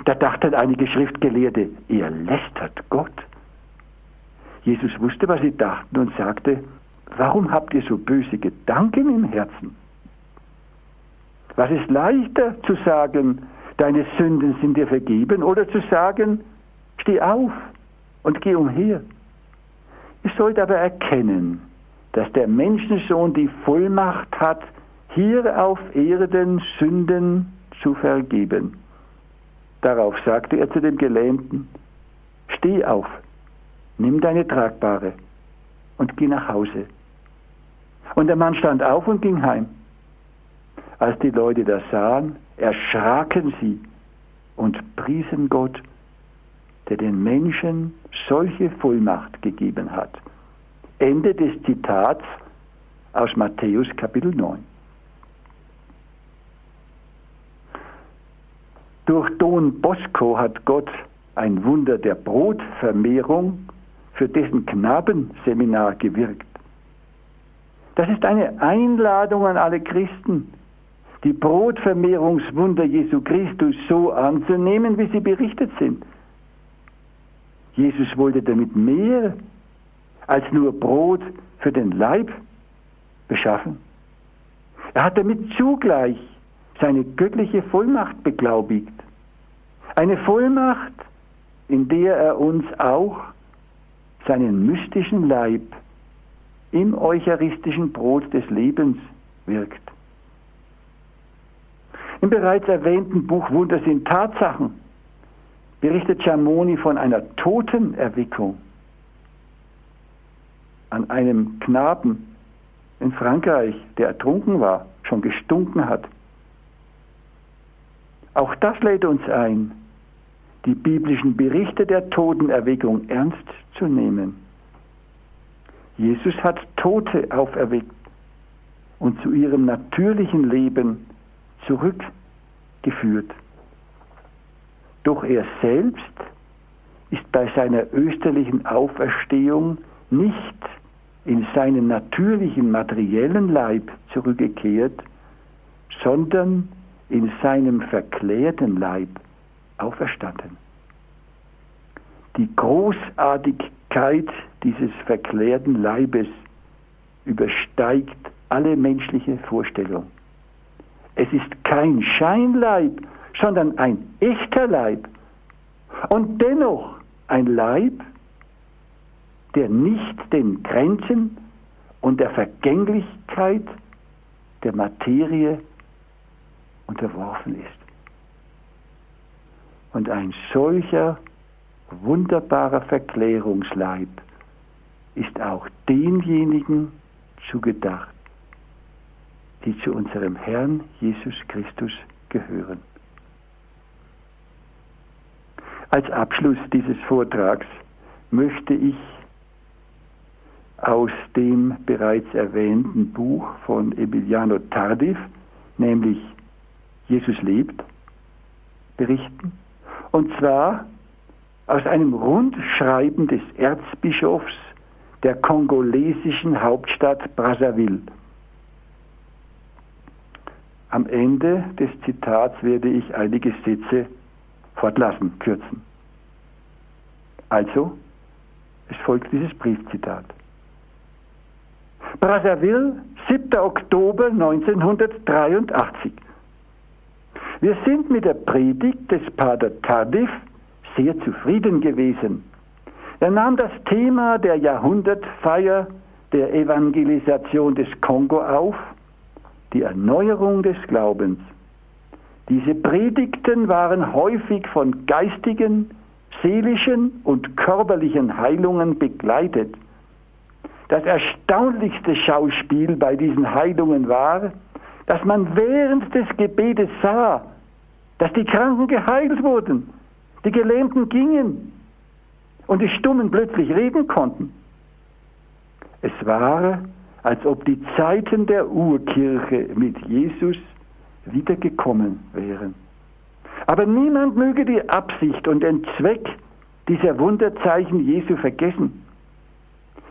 Da dachten einige Schriftgelehrte, ihr lästert Gott. Jesus wusste, was sie dachten und sagte, warum habt ihr so böse Gedanken im Herzen? Was ist leichter zu sagen, deine Sünden sind dir vergeben, oder zu sagen, steh auf und geh umher. Ihr sollt aber erkennen, dass der Menschensohn die Vollmacht hat, hier auf Erden Sünden zu vergeben. Darauf sagte er zu dem Gelähmten, steh auf, nimm deine Tragbare und geh nach Hause. Und der Mann stand auf und ging heim. Als die Leute das sahen, erschraken sie und priesen Gott, der den Menschen solche Vollmacht gegeben hat. Ende des Zitats aus Matthäus Kapitel 9. Durch Don Bosco hat Gott ein Wunder der Brotvermehrung für dessen Knabenseminar gewirkt. Das ist eine Einladung an alle Christen, die Brotvermehrungswunder Jesu Christus so anzunehmen, wie sie berichtet sind. Jesus wollte damit mehr als nur Brot für den Leib beschaffen. Er hat damit zugleich seine göttliche Vollmacht beglaubigt. Eine Vollmacht, in der er uns auch seinen mystischen Leib im eucharistischen Brot des Lebens wirkt. Im bereits erwähnten Buch Wunder sind Tatsachen berichtet Schamoni von einer Totenerweckung an einem Knaben in Frankreich, der ertrunken war, schon gestunken hat. Auch das lädt uns ein, die biblischen Berichte der Totenerweckung ernst zu nehmen. Jesus hat Tote auferweckt und zu ihrem natürlichen Leben zurückgeführt. Doch er selbst ist bei seiner österlichen Auferstehung nicht in seinen natürlichen materiellen Leib zurückgekehrt, sondern in seinem verklärten Leib auferstanden. Die Großartigkeit dieses verklärten Leibes übersteigt alle menschliche Vorstellung. Es ist kein Scheinleib, sondern ein echter Leib. Und dennoch ein Leib, der nicht den Grenzen und der Vergänglichkeit der Materie unterworfen ist. Und ein solcher wunderbarer Verklärungsleib ist auch denjenigen zugedacht, die zu unserem Herrn Jesus Christus gehören. Als Abschluss dieses Vortrags möchte ich aus dem bereits erwähnten Buch von Emiliano Tardif, nämlich Jesus lebt, berichten. Und zwar aus einem Rundschreiben des Erzbischofs der kongolesischen Hauptstadt Brazzaville. Am Ende des Zitats werde ich einige Sätze fortlassen, kürzen. Also, es folgt dieses Briefzitat. Brazzaville, 7. Oktober 1983. Wir sind mit der Predigt des Pater Tardif sehr zufrieden gewesen. Er nahm das Thema der Jahrhundertfeier der Evangelisation des Kongo auf, die Erneuerung des Glaubens. Diese Predigten waren häufig von geistigen, seelischen und körperlichen Heilungen begleitet. Das erstaunlichste Schauspiel bei diesen Heilungen war, dass man während des Gebetes sah, dass die Kranken geheilt wurden, die Gelähmten gingen und die Stummen plötzlich reden konnten. Es war, als ob die Zeiten der Urkirche mit Jesus wiedergekommen wären. Aber niemand möge die Absicht und den Zweck dieser Wunderzeichen Jesu vergessen.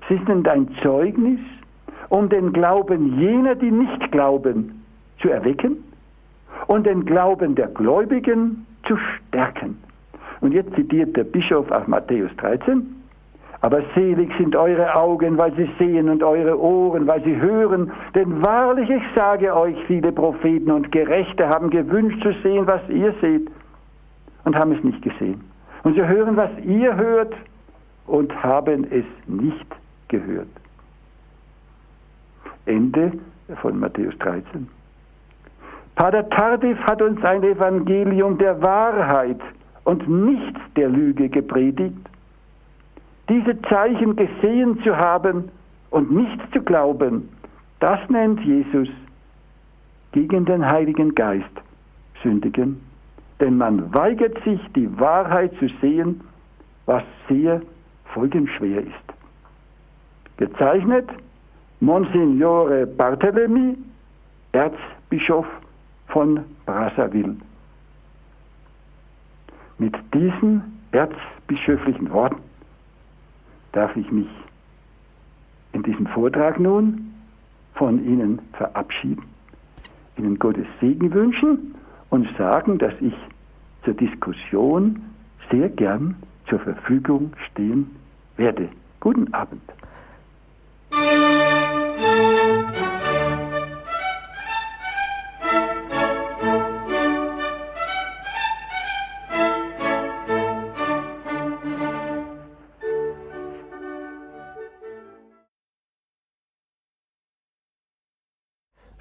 Sie sind ein Zeugnis, um den Glauben jener, die nicht glauben, zu erwecken und den Glauben der Gläubigen zu stärken. Und jetzt zitiert der Bischof aus Matthäus 13, Aber selig sind eure Augen, weil sie sehen und eure Ohren, weil sie hören. Denn wahrlich, ich sage euch, viele Propheten und Gerechte haben gewünscht zu sehen, was ihr seht und haben es nicht gesehen. Und sie hören, was ihr hört und haben es nicht gehört. Ende von Matthäus 13. Pater Tardif hat uns ein Evangelium der Wahrheit und nicht der Lüge gepredigt diese Zeichen gesehen zu haben und nicht zu glauben, das nennt Jesus gegen den Heiligen Geist sündigen. Denn man weigert sich, die Wahrheit zu sehen, was sehr folgenschwer ist. Gezeichnet Monsignore Barthélemy, Erzbischof von Brazzaville. Mit diesen erzbischöflichen Worten darf ich mich in diesem Vortrag nun von Ihnen verabschieden, Ihnen Gottes Segen wünschen und sagen, dass ich zur Diskussion sehr gern zur Verfügung stehen werde. Guten Abend.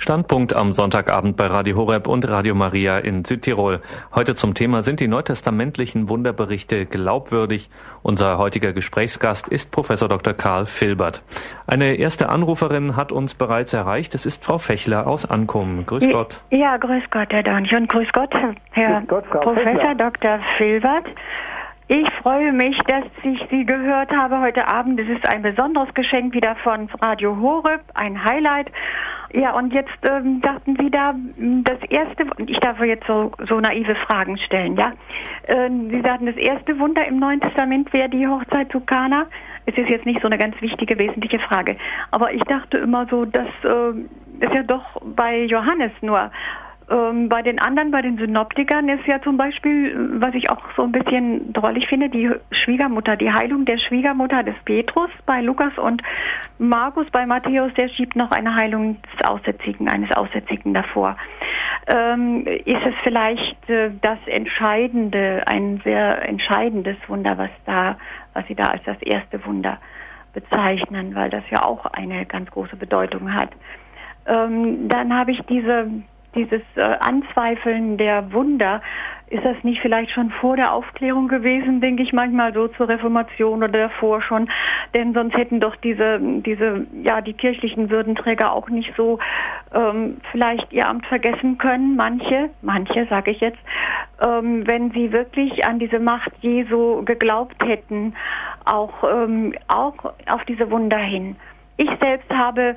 Standpunkt am Sonntagabend bei Radio Horeb und Radio Maria in Südtirol. Heute zum Thema sind die neutestamentlichen Wunderberichte glaubwürdig. Unser heutiger Gesprächsgast ist Professor Dr. Karl Filbert. Eine erste Anruferin hat uns bereits erreicht. Es ist Frau Fechler aus Ankommen. Grüß Gott. Ja, grüß Gott, Herr Donch und grüß Gott, Herr grüß Gott, Professor Fechler. Dr. Filbert. Ich freue mich, dass ich Sie gehört habe heute Abend. Es ist ein besonderes Geschenk wieder von Radio Horeb, ein Highlight. Ja, und jetzt ähm, dachten Sie da, hm, das erste, ich darf jetzt so, so naive Fragen stellen, ja? Ähm, Sie sagten, das erste Wunder im Neuen Testament wäre die Hochzeit zu Kana. Es ist jetzt nicht so eine ganz wichtige, wesentliche Frage. Aber ich dachte immer so, dass äh, es ja doch bei Johannes nur ähm, bei den anderen, bei den Synoptikern ist ja zum Beispiel, was ich auch so ein bisschen drollig finde, die Schwiegermutter, die Heilung der Schwiegermutter des Petrus bei Lukas und Markus bei Matthäus, der schiebt noch eine Heilung des Aussätzigen, eines Aussätzigen davor. Ähm, ist es vielleicht äh, das Entscheidende, ein sehr entscheidendes Wunder, was da, was Sie da als das erste Wunder bezeichnen, weil das ja auch eine ganz große Bedeutung hat. Ähm, dann habe ich diese dieses äh, Anzweifeln der Wunder, ist das nicht vielleicht schon vor der Aufklärung gewesen, denke ich manchmal so zur Reformation oder davor schon, denn sonst hätten doch diese, diese, ja, die kirchlichen Würdenträger auch nicht so ähm, vielleicht ihr Amt vergessen können, manche, manche sage ich jetzt, ähm, wenn sie wirklich an diese Macht Jesu geglaubt hätten, auch, ähm, auch auf diese Wunder hin. Ich selbst habe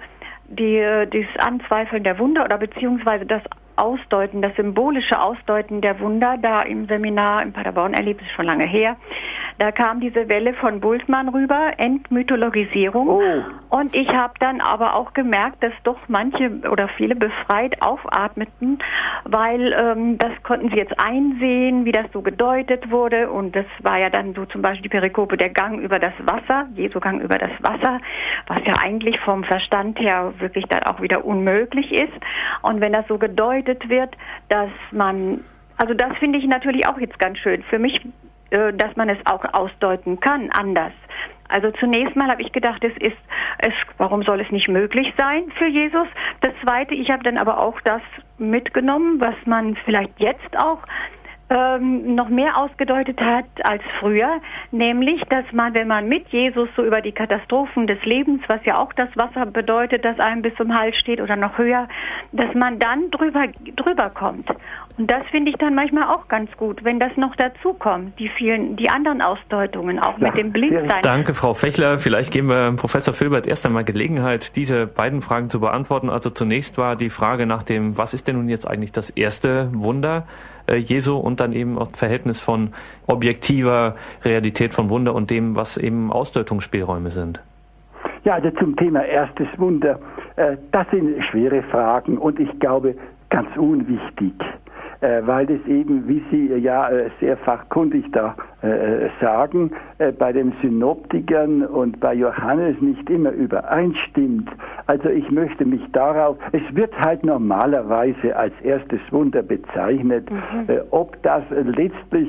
die, dieses Anzweifeln der Wunder oder beziehungsweise das Ausdeuten, das symbolische Ausdeuten der Wunder da im Seminar in Paderborn erlebt, ist schon lange her. Da kam diese Welle von Bultmann rüber, Entmythologisierung. Oh. Und ich habe dann aber auch gemerkt, dass doch manche oder viele befreit aufatmeten, weil ähm, das konnten sie jetzt einsehen, wie das so gedeutet wurde. Und das war ja dann so zum Beispiel die Perikope der Gang über das Wasser, Jesu Gang über das Wasser, was ja eigentlich vom Verstand her wirklich dann auch wieder unmöglich ist. Und wenn das so gedeutet wird, dass man also das finde ich natürlich auch jetzt ganz schön. Für mich dass man es auch ausdeuten kann, anders. Also zunächst mal habe ich gedacht, es ist es, warum soll es nicht möglich sein für Jesus? Das zweite, ich habe dann aber auch das mitgenommen, was man vielleicht jetzt auch ähm, noch mehr ausgedeutet hat als früher, nämlich, dass man, wenn man mit Jesus so über die Katastrophen des Lebens, was ja auch das Wasser bedeutet, das einem bis zum Hals steht oder noch höher, dass man dann drüber, drüber kommt. Und das finde ich dann manchmal auch ganz gut, wenn das noch dazu kommt, die vielen, die anderen Ausdeutungen, auch ja, mit dem Blindsein. Danke, Frau Fechler. Vielleicht geben wir Professor Filbert erst einmal Gelegenheit, diese beiden Fragen zu beantworten. Also zunächst war die Frage nach dem, was ist denn nun jetzt eigentlich das erste Wunder äh, Jesu und dann eben auch Verhältnis von objektiver Realität von Wunder und dem, was eben Ausdeutungsspielräume sind. Ja, also zum Thema erstes Wunder. Äh, das sind schwere Fragen und ich glaube ganz unwichtig. Äh, weil das eben, wie Sie ja äh, sehr fachkundig da äh, sagen, bei den Synoptikern und bei Johannes nicht immer übereinstimmt. Also ich möchte mich darauf, es wird halt normalerweise als erstes Wunder bezeichnet. Mhm. Ob das letztlich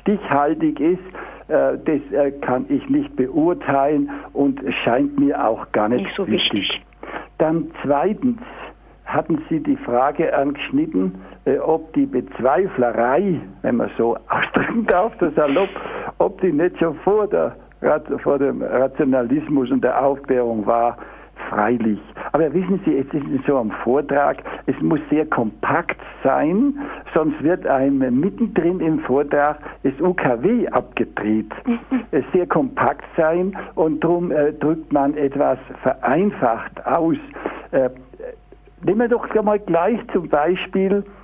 stichhaltig ist, das kann ich nicht beurteilen und scheint mir auch gar nicht, nicht so wichtig. wichtig. Dann zweitens, hatten Sie die Frage angeschnitten, ob die Bezweiflerei, wenn man so *laughs* ausdrücken darf, das salopp, ob die nicht schon vor, der, vor dem Rationalismus und der Aufklärung war, freilich. Aber wissen Sie, es ist so am Vortrag, es muss sehr kompakt sein, sonst wird einem mittendrin im Vortrag das UKW abgedreht. *laughs* es sehr kompakt sein und darum äh, drückt man etwas vereinfacht aus. Äh, Nehmen wir doch mal gleich zum Beispiel, äh,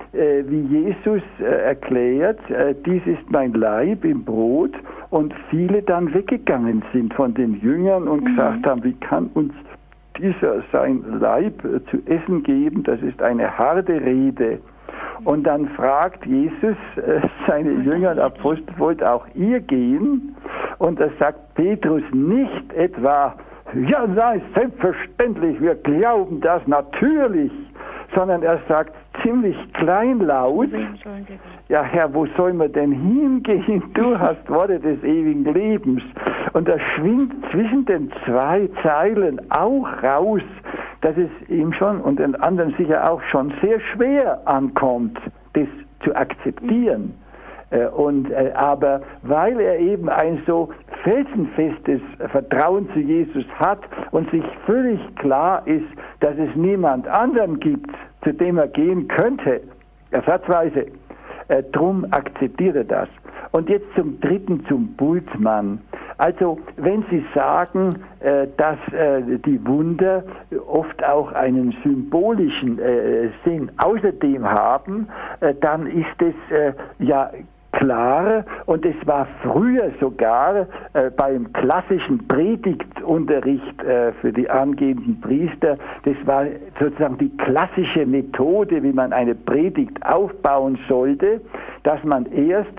wie Jesus äh, erklärt, äh, dies ist mein Leib im Brot und viele dann weggegangen sind von den Jüngern und mhm. gesagt haben, wie kann uns dieser sein Leib äh, zu essen geben? Das ist eine harte Rede. Und dann fragt Jesus äh, seine Jünger und Apostel, wollt auch ihr gehen? Und da sagt Petrus nicht etwa, ja, nein, selbstverständlich, wir glauben das natürlich, sondern er sagt ziemlich kleinlaut, ja Herr, wo sollen wir denn hingehen? Du *laughs* hast Worte des ewigen Lebens. Und er schwingt zwischen den zwei Zeilen auch raus, dass es ihm schon und den anderen sicher auch schon sehr schwer ankommt, das zu akzeptieren. Äh, und, äh, aber weil er eben ein so felsenfestes Vertrauen zu Jesus hat und sich völlig klar ist, dass es niemand anderen gibt, zu dem er gehen könnte, ersatzweise, äh, drum akzeptiert er das. Und jetzt zum dritten, zum Bultmann. Also wenn Sie sagen, dass die Wunder oft auch einen symbolischen Sinn außerdem haben, dann ist es ja klar und es war früher sogar äh, beim klassischen Predigtunterricht äh, für die angehenden Priester, das war sozusagen die klassische Methode, wie man eine Predigt aufbauen sollte, dass man erst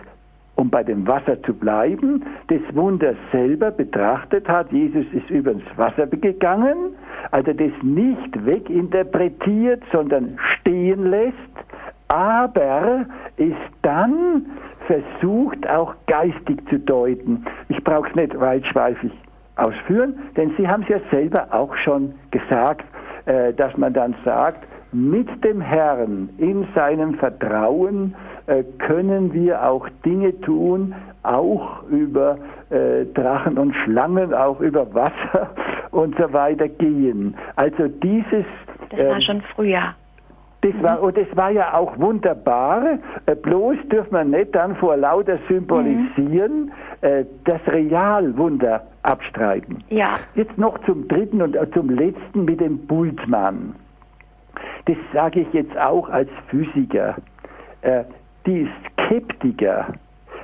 um bei dem Wasser zu bleiben, das Wunder selber betrachtet hat. Jesus ist über ins Wasser gegangen, also das nicht weginterpretiert, sondern stehen lässt, aber ist dann versucht auch geistig zu deuten. Ich brauche es nicht weitschweifig ausführen, denn Sie haben es ja selber auch schon gesagt, äh, dass man dann sagt, mit dem Herrn in seinem Vertrauen äh, können wir auch Dinge tun, auch über äh, Drachen und Schlangen, auch über Wasser *laughs* und so weiter gehen. Also dieses. Das war ähm, schon früher. Das war, und das war ja auch wunderbar. Äh, bloß dürfen wir nicht dann vor lauter Symbolisieren äh, das Realwunder abstreiten. Ja. Jetzt noch zum dritten und äh, zum letzten mit dem Bultmann. Das sage ich jetzt auch als Physiker. Die Skeptiker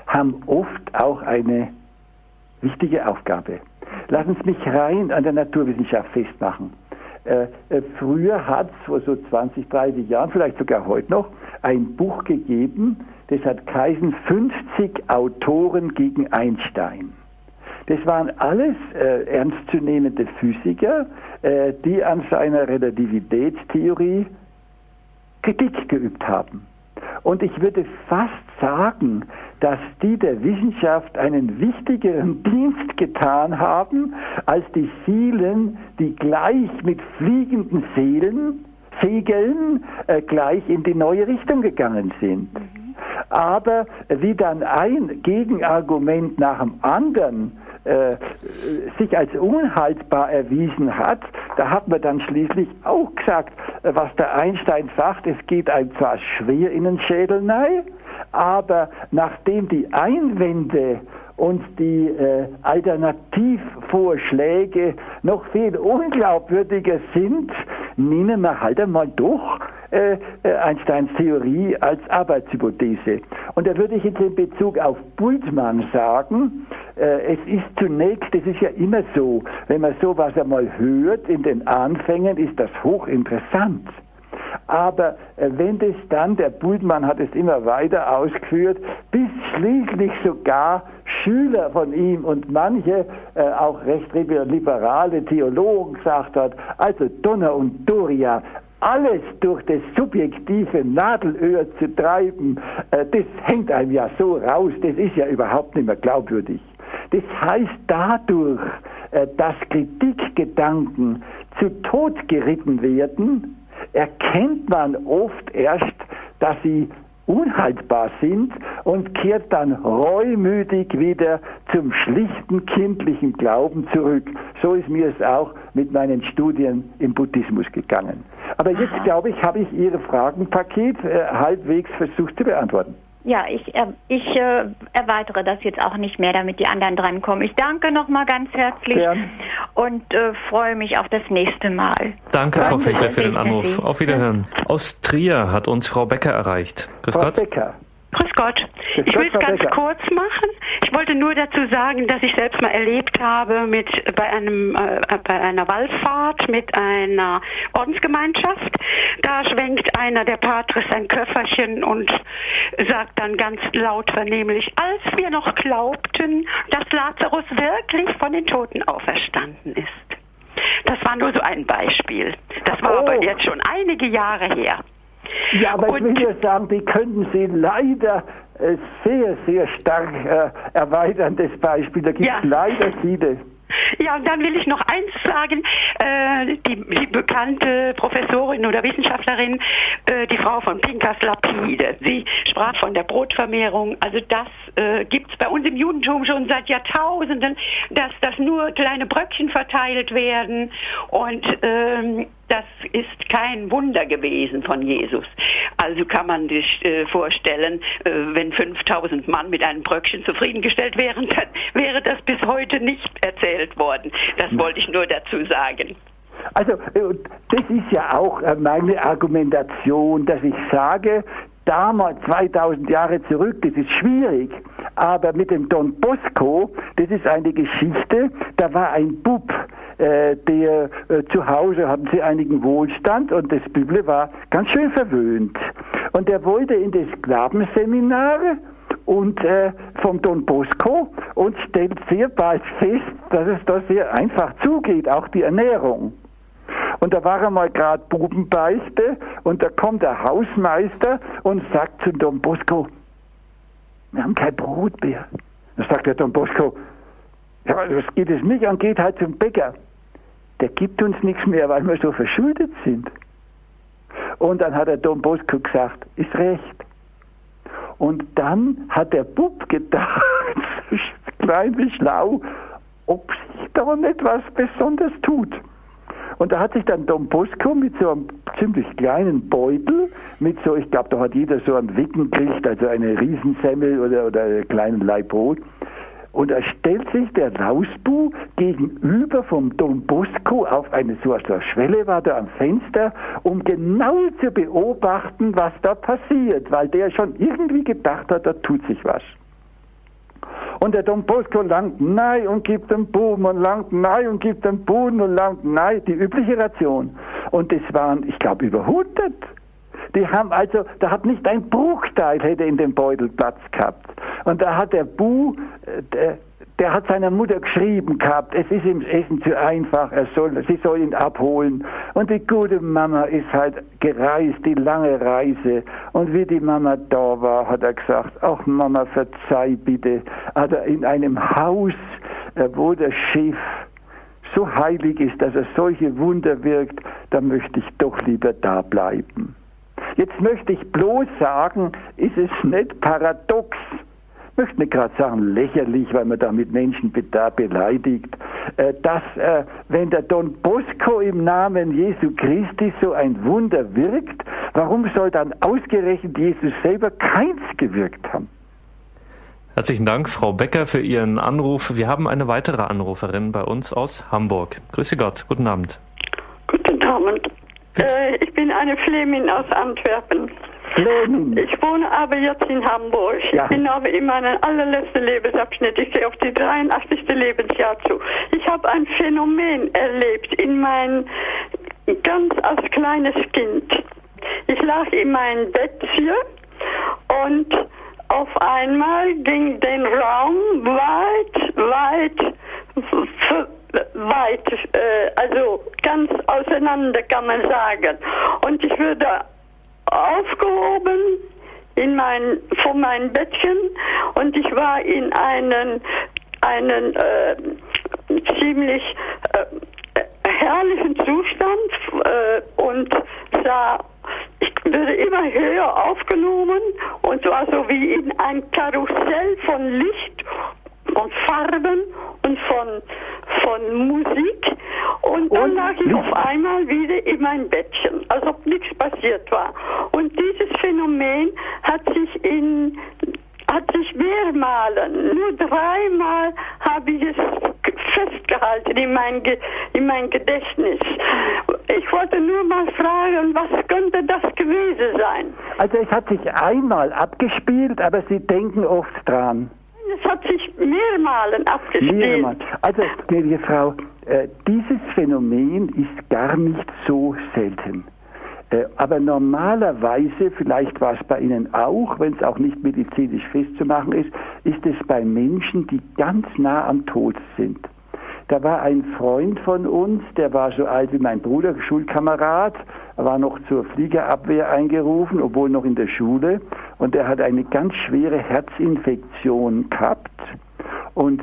haben oft auch eine wichtige Aufgabe. Lassen Sie mich rein an der Naturwissenschaft festmachen. Äh, äh, früher hat es vor so 20, 30 Jahren, vielleicht sogar heute noch, ein Buch gegeben, das hat geheißen 50 Autoren gegen Einstein. Das waren alles äh, ernstzunehmende Physiker, äh, die an seiner Relativitätstheorie Kritik geübt haben. Und ich würde fast sagen, dass die der Wissenschaft einen wichtigeren *laughs* Dienst getan haben, als die vielen, die gleich mit fliegenden Seelen, Segeln äh, gleich in die neue Richtung gegangen sind. Mhm. Aber wie dann ein Gegenargument nach dem anderen äh, sich als unhaltbar erwiesen hat, da hat man dann schließlich auch gesagt, was der Einstein sagt, es geht einem zwar schwer in den Schädel nein, aber nachdem die Einwände und die äh, Alternativvorschläge noch viel unglaubwürdiger sind, nehmen wir halt einmal doch äh, äh, Einsteins Theorie als Arbeitshypothese. Und da würde ich jetzt in Bezug auf Bultmann sagen, äh, es ist zunächst, das ist ja immer so, wenn man sowas einmal hört in den Anfängen, ist das hochinteressant. Aber äh, wenn das dann, der Bultmann hat es immer weiter ausgeführt, bis schließlich sogar Schüler von ihm und manche äh, auch recht liberale Theologen gesagt hat, also Donner und Doria, alles durch das subjektive Nadelöhr zu treiben, äh, das hängt einem ja so raus, das ist ja überhaupt nicht mehr glaubwürdig. Das heißt dadurch, äh, dass Kritikgedanken zu Tod geritten werden, erkennt man oft erst, dass sie unhaltbar sind und kehrt dann reumütig wieder zum schlichten kindlichen Glauben zurück. So ist mir es auch mit meinen Studien im Buddhismus gegangen. Aber jetzt, glaube ich, habe ich Ihre Fragenpaket äh, halbwegs versucht zu beantworten. Ja, ich, äh, ich äh, erweitere das jetzt auch nicht mehr, damit die anderen drankommen. Ich danke nochmal ganz herzlich Gern. und äh, freue mich auf das nächste Mal. Danke, Frau Fechler, für den Anruf. Auf Wiederhören. Aus Trier hat uns Frau Becker erreicht. Grüß Frau Gott. Becker. Grüß Gott. Ich will es ganz kurz machen. Ich wollte nur dazu sagen, dass ich selbst mal erlebt habe mit bei einem äh, bei einer Wallfahrt mit einer Ordensgemeinschaft. Da schwenkt einer der Patres sein Köfferchen und sagt dann ganz laut vernehmlich, als wir noch glaubten, dass Lazarus wirklich von den Toten auferstanden ist. Das war nur so ein Beispiel. Das war oh. aber jetzt schon einige Jahre her. Ja, aber und, ich will ja sagen, die könnten Sie leider äh, sehr, sehr stark äh, erweitern, das Beispiel. Da gibt es ja. leider viele. Ja, und dann will ich noch eins sagen. Äh, die, die, bekannte Professorin oder Wissenschaftlerin, äh, die Frau von Pinkas Lapide, sie sprach von der Brotvermehrung. Also das äh, gibt es bei uns im Judentum schon seit Jahrtausenden, dass das nur kleine Bröckchen verteilt werden und ähm, das ist kein Wunder gewesen von Jesus. Also kann man sich äh, vorstellen, äh, wenn 5000 Mann mit einem Bröckchen zufriedengestellt wären, *laughs* dann wäre das bis heute nicht erzählt worden. Das wollte ich nur dazu sagen. Also äh, das ist ja auch äh, meine Argumentation, dass ich sage, damals 2000 Jahre zurück, das ist schwierig, aber mit dem Don Bosco, das ist eine Geschichte, da war ein Bub, äh, der äh, zu Hause hatten sie einigen Wohlstand und das Büble war ganz schön verwöhnt. Und er wollte in das Sklavenseminar und äh, vom Don Bosco und stellt sehr bald fest, dass es da sehr einfach zugeht, auch die Ernährung. Und da war er mal gerade Bubenbeichte und da kommt der Hausmeister und sagt zu Don Bosco, wir haben kein Brot mehr. Da sagt der Don Bosco, ja, das geht es nicht an, geht halt zum Bäcker. Der gibt uns nichts mehr, weil wir so verschuldet sind. Und dann hat der Don Bosco gesagt, ist recht. Und dann hat der Bub gedacht, *laughs* klein wie schlau, ob sich da nicht was Besonderes tut. Und da hat sich dann Don Bosco mit so einem ziemlich kleinen Beutel, mit so, ich glaube, da hat jeder so einen Wicken gekriegt, also eine Riesensemmel oder, oder einen kleinen Leib Brot. Und da stellt sich der Lausbu gegenüber vom Don Bosco auf eine so eine Schwelle war da am Fenster, um genau zu beobachten, was da passiert, weil der schon irgendwie gedacht hat, da tut sich was. Und der Don Bosco langt nein und gibt den Buben und langt nein und gibt den Buben und langt nein, die übliche Ration. Und das waren, ich glaube, über 100. Die haben also, da hat nicht ein Bruchteil hätte in dem Beutel Platz gehabt. Und da hat der Bu, äh, der, der hat seiner Mutter geschrieben gehabt, es ist ihm Essen zu einfach, er soll, sie soll ihn abholen. Und die gute Mama ist halt gereist, die lange Reise. Und wie die Mama da war, hat er gesagt, ach Mama, verzeih bitte. Also in einem Haus, äh, wo das Schiff so heilig ist, dass er solche Wunder wirkt, da möchte ich doch lieber da bleiben. Jetzt möchte ich bloß sagen, ist es nicht paradox, ich möchte nicht gerade sagen lächerlich, weil man damit Menschen da beleidigt, äh, dass äh, wenn der Don Bosco im Namen Jesu Christi so ein Wunder wirkt, warum soll dann ausgerechnet Jesus selber keins gewirkt haben? Herzlichen Dank, Frau Becker, für Ihren Anruf. Wir haben eine weitere Anruferin bei uns aus Hamburg. Grüße Gott, guten Abend. Guten Abend. Äh, ich bin eine Flemin aus Antwerpen. Flemin. Ich wohne aber jetzt in Hamburg. Ja. Ich bin aber in meinem allerletzten Lebensabschnitt. Ich gehe auf die 83. Lebensjahr zu. Ich habe ein Phänomen erlebt in mein ganz als kleines Kind. ich lag in meinem Bettchen und auf einmal ging den Raum weit, weit, weit, äh, also ganz auseinander kann man sagen. Und ich würde aufgehoben in mein, von meinem Bettchen und ich war in einen, einen äh, ziemlich äh, herrlichen Zustand äh, und sah ich würde immer höher aufgenommen und zwar so wie in ein Karussell von Licht von Farben und von, von Musik. Und dann und lag ich auf einmal wieder in mein Bettchen, als ob nichts passiert war. Und dieses Phänomen hat sich in hat sich mehrmalen, nur dreimal habe ich es festgehalten in mein, in mein Gedächtnis. Ich wollte nur mal fragen, was könnte das gewesen sein? Also es hat sich einmal abgespielt, aber Sie denken oft dran. Es hat sich mehrmals abgespielt. Also, gnädige Frau, äh, dieses Phänomen ist gar nicht so selten. Äh, aber normalerweise, vielleicht war es bei Ihnen auch, wenn es auch nicht medizinisch festzumachen ist, ist es bei Menschen, die ganz nah am Tod sind. Da war ein Freund von uns, der war so alt wie mein Bruder, Schulkamerad, war noch zur Fliegerabwehr eingerufen, obwohl noch in der Schule. Und er hat eine ganz schwere Herzinfektion gehabt. Und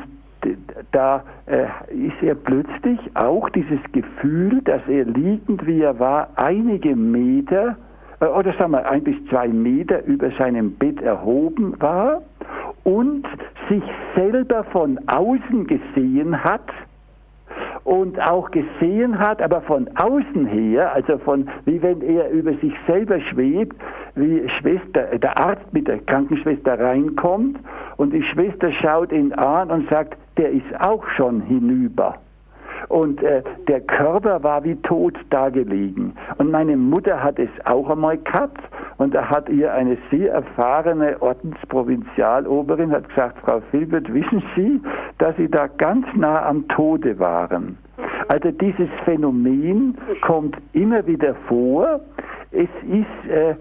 da äh, ist er plötzlich auch dieses Gefühl, dass er liegend wie er war, einige Meter äh, oder sagen wir ein bis zwei Meter über seinem Bett erhoben war und sich selber von außen gesehen hat und auch gesehen hat, aber von außen her, also von wie wenn er über sich selber schwebt, wie Schwester, der Arzt mit der Krankenschwester reinkommt und die Schwester schaut ihn an und sagt, der ist auch schon hinüber. Und äh, der Körper war wie tot dagelegen. Und meine Mutter hat es auch einmal gehabt. Und da hat ihr eine sehr erfahrene Ordensprovinzialoberin hat gesagt, Frau Filbert, wissen Sie, dass Sie da ganz nah am Tode waren? Also dieses Phänomen kommt immer wieder vor. Es ist äh,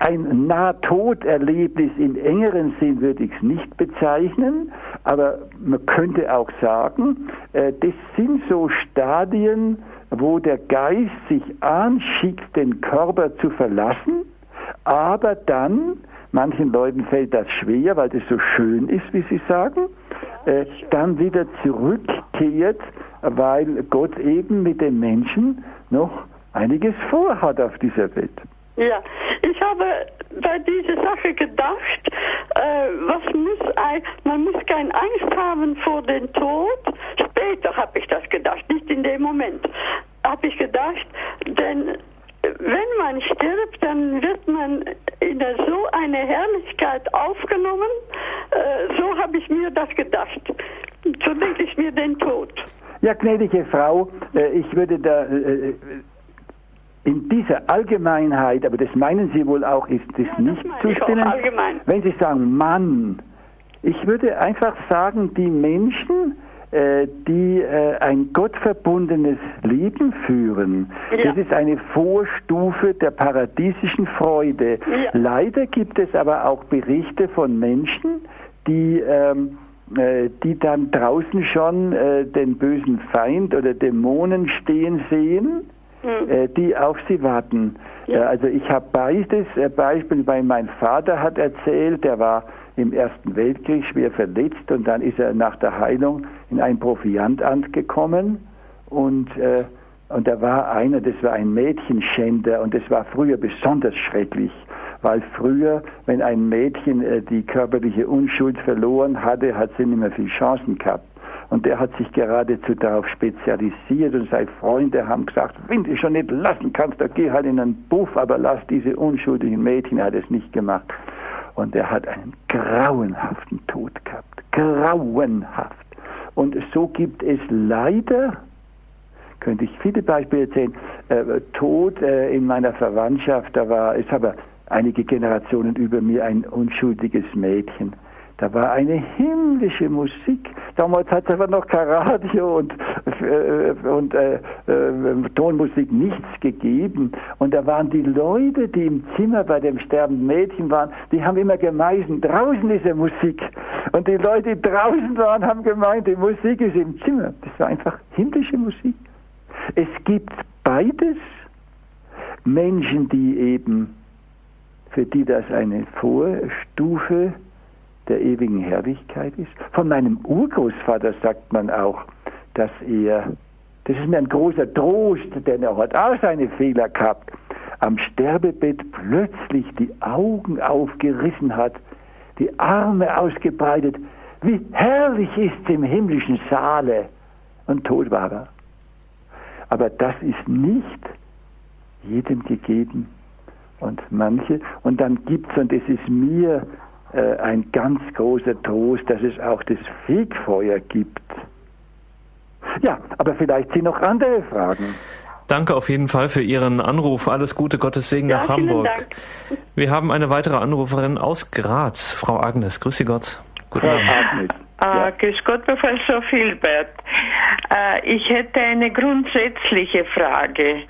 ein Nahtoderlebnis im engeren Sinn, würde ich es nicht bezeichnen, aber man könnte auch sagen, äh, das sind so Stadien, wo der Geist sich anschickt, den Körper zu verlassen, aber dann, manchen Leuten fällt das schwer, weil das so schön ist, wie sie sagen, äh, dann wieder zurückkehrt, weil Gott eben mit den Menschen noch einiges vorhat auf dieser Welt. Ja, ich habe bei dieser Sache gedacht, äh, was muss ein, man muss keine Angst haben vor dem Tod. Später habe ich das gedacht, nicht in dem Moment. Habe ich gedacht, denn wenn man stirbt, dann wird man in so eine Herrlichkeit aufgenommen. Äh, so habe ich mir das gedacht. So denke ich mir den Tod. Ja, gnädige Frau, äh, ich würde da äh, in dieser Allgemeinheit, aber das meinen Sie wohl auch, ist das ja, nicht zustimmen. Wenn Sie sagen Mann, ich würde einfach sagen, die Menschen, äh, die äh, ein gottverbundenes Leben führen, ja. das ist eine Vorstufe der paradiesischen Freude. Ja. Leider gibt es aber auch Berichte von Menschen, die ähm, äh, die dann draußen schon äh, den bösen Feind oder Dämonen stehen sehen hm. Äh, die auf sie warten. Ja. Äh, also ich habe beides äh, Beispiel, weil mein Vater hat erzählt, der war im Ersten Weltkrieg schwer verletzt und dann ist er nach der Heilung in ein Proviantamt gekommen und äh, und da war einer, das war ein Mädchenschänder und das war früher besonders schrecklich, weil früher, wenn ein Mädchen äh, die körperliche Unschuld verloren hatte, hat sie nicht mehr viel Chancen gehabt. Und der hat sich geradezu darauf spezialisiert und seine Freunde haben gesagt, wenn du schon nicht lassen kannst, dann geh halt in einen Buff, aber lass diese unschuldigen Mädchen, er hat es nicht gemacht. Und er hat einen grauenhaften Tod gehabt. Grauenhaft. Und so gibt es leider, könnte ich viele Beispiele erzählen, äh, Tod äh, in meiner Verwandtschaft, da war, ist aber einige Generationen über mir ein unschuldiges Mädchen Da war eine himmlische Musik. Damals hat es aber noch kein Radio und, äh, und äh, äh, Tonmusik nichts gegeben. Und da waren die Leute, die im Zimmer bei dem sterbenden Mädchen waren, die haben immer gemeint, draußen ist ja Musik. Und die Leute, die draußen waren, haben gemeint, die Musik ist im Zimmer. Das war einfach himmlische Musik. Es gibt beides. Menschen, die eben, für die das eine Vorstufe der ewigen Herrlichkeit ist. Von meinem Urgroßvater sagt man auch, dass er, das ist mir ein großer Trost, denn er hat auch seine Fehler gehabt, am Sterbebett plötzlich die Augen aufgerissen hat, die Arme ausgebreitet, wie herrlich ist im himmlischen Saale und tot war er. Aber das ist nicht jedem gegeben und manche. Und dann gibt es, und es ist mir äh, ein ganz großer Trost, dass es auch das Fegfeuer gibt. Ja, aber vielleicht sind noch andere Fragen. Danke auf jeden Fall für Ihren Anruf. Alles Gute, Gottes Segen ja, nach Hamburg. Dank. Wir haben eine weitere Anruferin aus Graz, Frau Agnes. Grüße Gott. Guten Abend. Agnes. Ja. Äh, grüß Gott, Professor Filbert. Äh, ich hätte eine grundsätzliche Frage.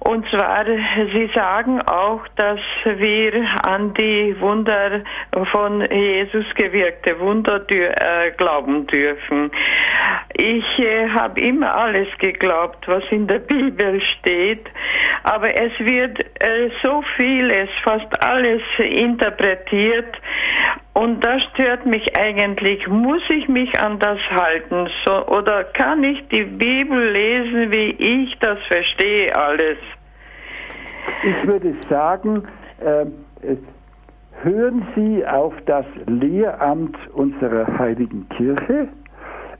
Und zwar, Sie sagen auch, dass wir an die Wunder von Jesus gewirkte Wunder äh, glauben dürfen. Ich äh, habe immer alles geglaubt, was in der Bibel steht, aber es wird äh, so vieles, fast alles interpretiert und das stört mich eigentlich. Muss ich mich an das halten? So, oder kann ich die Bibel lesen, wie ich das verstehe, alles? Ich würde sagen, äh, hören Sie auf das Lehramt unserer heiligen Kirche,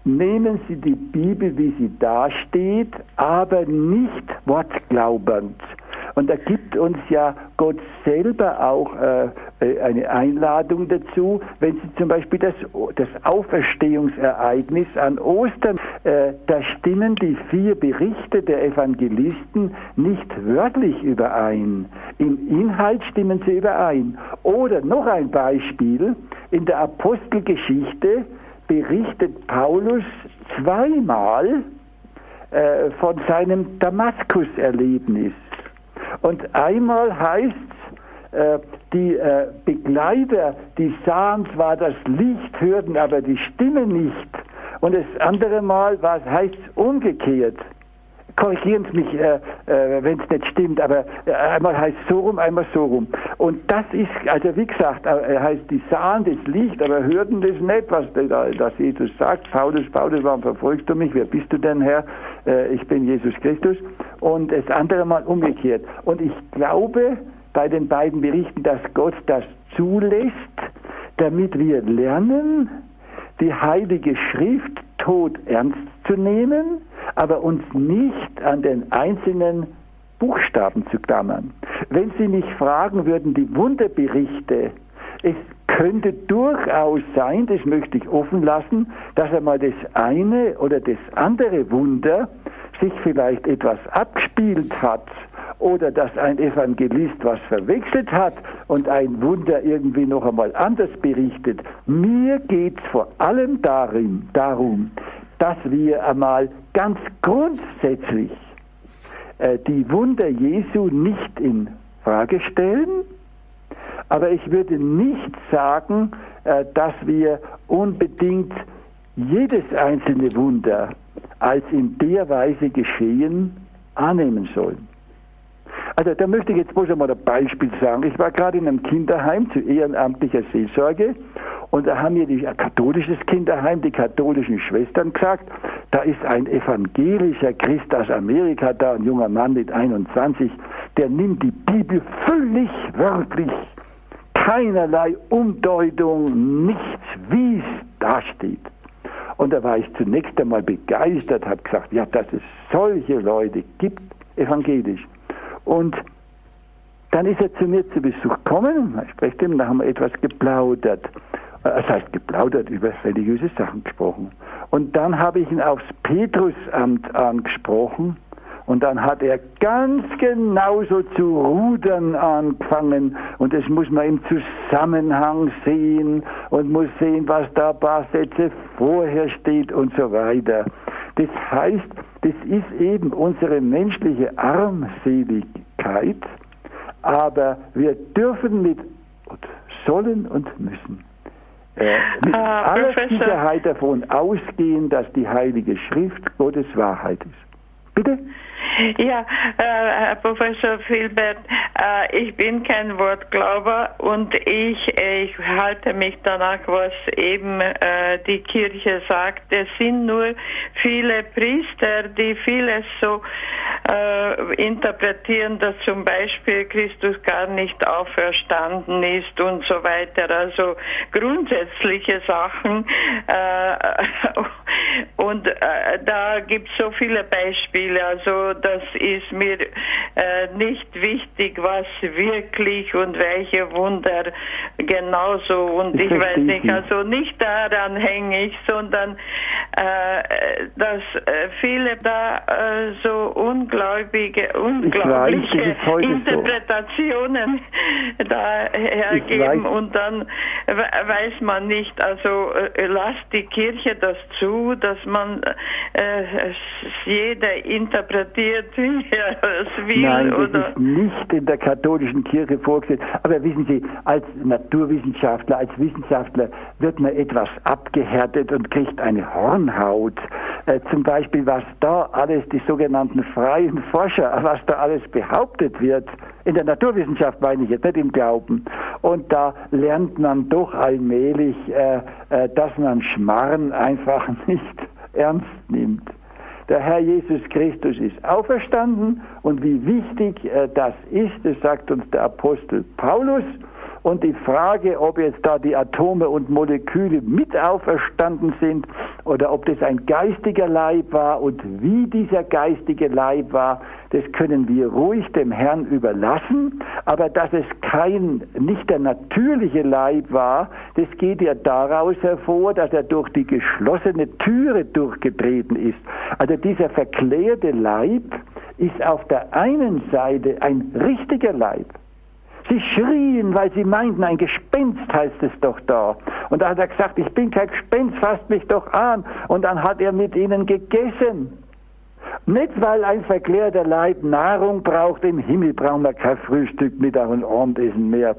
nehmen Sie die Bibel, wie sie dasteht, aber nicht wortglaubend. Und da gibt uns ja Gott selber auch äh, äh, eine Einladung dazu, wenn Sie zum Beispiel das, das Auferstehungsereignis an Ostern, äh, da stimmen die vier Berichte der Evangelisten nicht wörtlich überein. Im Inhalt stimmen sie überein. Oder noch ein Beispiel, in der Apostelgeschichte berichtet Paulus zweimal äh, von seinem Damaskus-Erlebnis. Und einmal heißt es, äh, die äh, Begleiter, die sahen zwar das Licht, hörten aber die Stimme nicht. Und das andere Mal heißt es umgekehrt korrigieren Sie mich, äh, äh, wenn es nicht stimmt, aber äh, einmal heißt so rum, einmal so rum. Und das ist, also wie gesagt, äh, heißt, die sahen das Licht, aber hörten das nicht, was da, das Jesus sagt. Paulus, Paulus, warum verfolgst du mich? Wer bist du denn, Herr? Äh, ich bin Jesus Christus. Und das andere Mal umgekehrt. Und ich glaube bei den beiden Berichten, dass Gott das zulässt, damit wir lernen, die Heilige Schrift tot ernst zu nehmen, aber uns nicht an den einzelnen Buchstaben zu klammern. Wenn Sie mich fragen würden, die Wunderberichte, es könnte durchaus sein, das möchte ich offen lassen, dass einmal das eine oder das andere Wunder sich vielleicht etwas abgespielt hat oder dass ein Evangelist was verwechselt hat und ein Wunder irgendwie noch einmal anders berichtet. Mir geht es vor allem darin, darum, dass wir einmal ganz grundsätzlich äh, die Wunder Jesu nicht in Frage stellen, aber ich würde nicht sagen, äh, dass wir unbedingt jedes einzelne Wunder als in der Weise geschehen annehmen sollen. Also da möchte ich jetzt bloß einmal ein Beispiel sagen. Ich war gerade in einem Kinderheim zu ehrenamtlicher Seelsorge und da haben mir die ein katholisches Kinderheim, die katholischen Schwestern gesagt, da ist ein evangelischer Christ aus Amerika da, ein junger Mann mit 21, der nimmt die Bibel völlig wörtlich. Keinerlei Umdeutung, nichts, wie es da steht. Und da war ich zunächst einmal begeistert, habe gesagt, ja, dass es solche Leute gibt, evangelisch. Und dann ist er zu mir zu Besuch gekommen, ich spreche dem, da haben wir etwas geplaudert. Äh, das heißt, geplaudert über religiöse Sachen gesprochen. Und dann habe ich ihn aufs Petrusamt angesprochen Und dann hat er ganz genauso zu rudern angefangen. Und das muss man im Zusammenhang sehen und muss sehen, was da ein paar Sätze vorher steht und so weiter. Das heißt, das ist eben unsere menschliche Armseligkeit, aber wir dürfen mit sollen und müssen äh, mit ah, aller Sicherheit davon ausgehen, dass die Heilige Schrift Gottes Wahrheit ist. Bitte? Ja, äh, Herr Professor Filbert, äh, ich bin kein Wortglauber und ich, ich halte mich danach, was eben äh, die Kirche sagt. Es sind nur viele Priester, die vieles so äh, interpretieren, dass zum Beispiel Christus gar nicht auferstanden ist und so weiter. Also grundsätzliche Sachen. Und äh, da gibt es so viele Beispiele. Also das ist mir äh, nicht wichtig, was wirklich und welche Wunder genauso. Und ich, weiß nicht, also nicht daran hänge ich, sondern dass äh, viele da äh, so ungläubige, unglaubliche weiß, Interpretationen so. *laughs* da hergeben und dann weiß man nicht, also äh, lasst die Kirche das zu, dass man äh, jeder interpretiert, *laughs* wie er es will. Nein, das oder? ist nicht in der katholischen Kirche vorgesehen. Aber wissen Sie, als Naturwissenschaftler, als Wissenschaftler wird man etwas abgehärtet und kriegt eine Hornhaut. Äh, zum Beispiel, was da alles, die sogenannten freien Forscher, was da alles behauptet wird, in der Naturwissenschaft meine ich jetzt, nicht im Glauben. Und da lernt man doch allmählich, äh, äh, dass man Schmarren einfach *laughs* nicht ernst nimmt. Der Herr Jesus Christus ist auferstanden und wie wichtig äh, das ist, das sagt uns der Apostel Paulus. Und die Frage, ob jetzt da die Atome und Moleküle mit auferstanden sind oder ob das ein geistiger Leib war und wie dieser geistige Leib war, das können wir ruhig dem Herrn überlassen. Aber dass es kein, nicht der natürliche Leib war, das geht ja daraus hervor, dass er durch die geschlossene Türe durchgetreten ist. Also dieser verklärte Leib ist auf der einen Seite ein richtiger Leib. Sie schrien, weil sie meinten, ein Gespenst heißt es doch da. Und da hat er gesagt, ich bin kein Gespenst, fasst mich doch an. Und dann hat er mit ihnen gegessen. Nicht, weil ein verklärter Leib Nahrung braucht, im Himmel brauchen wir kein Frühstück, Mittag und Abendessen mehr.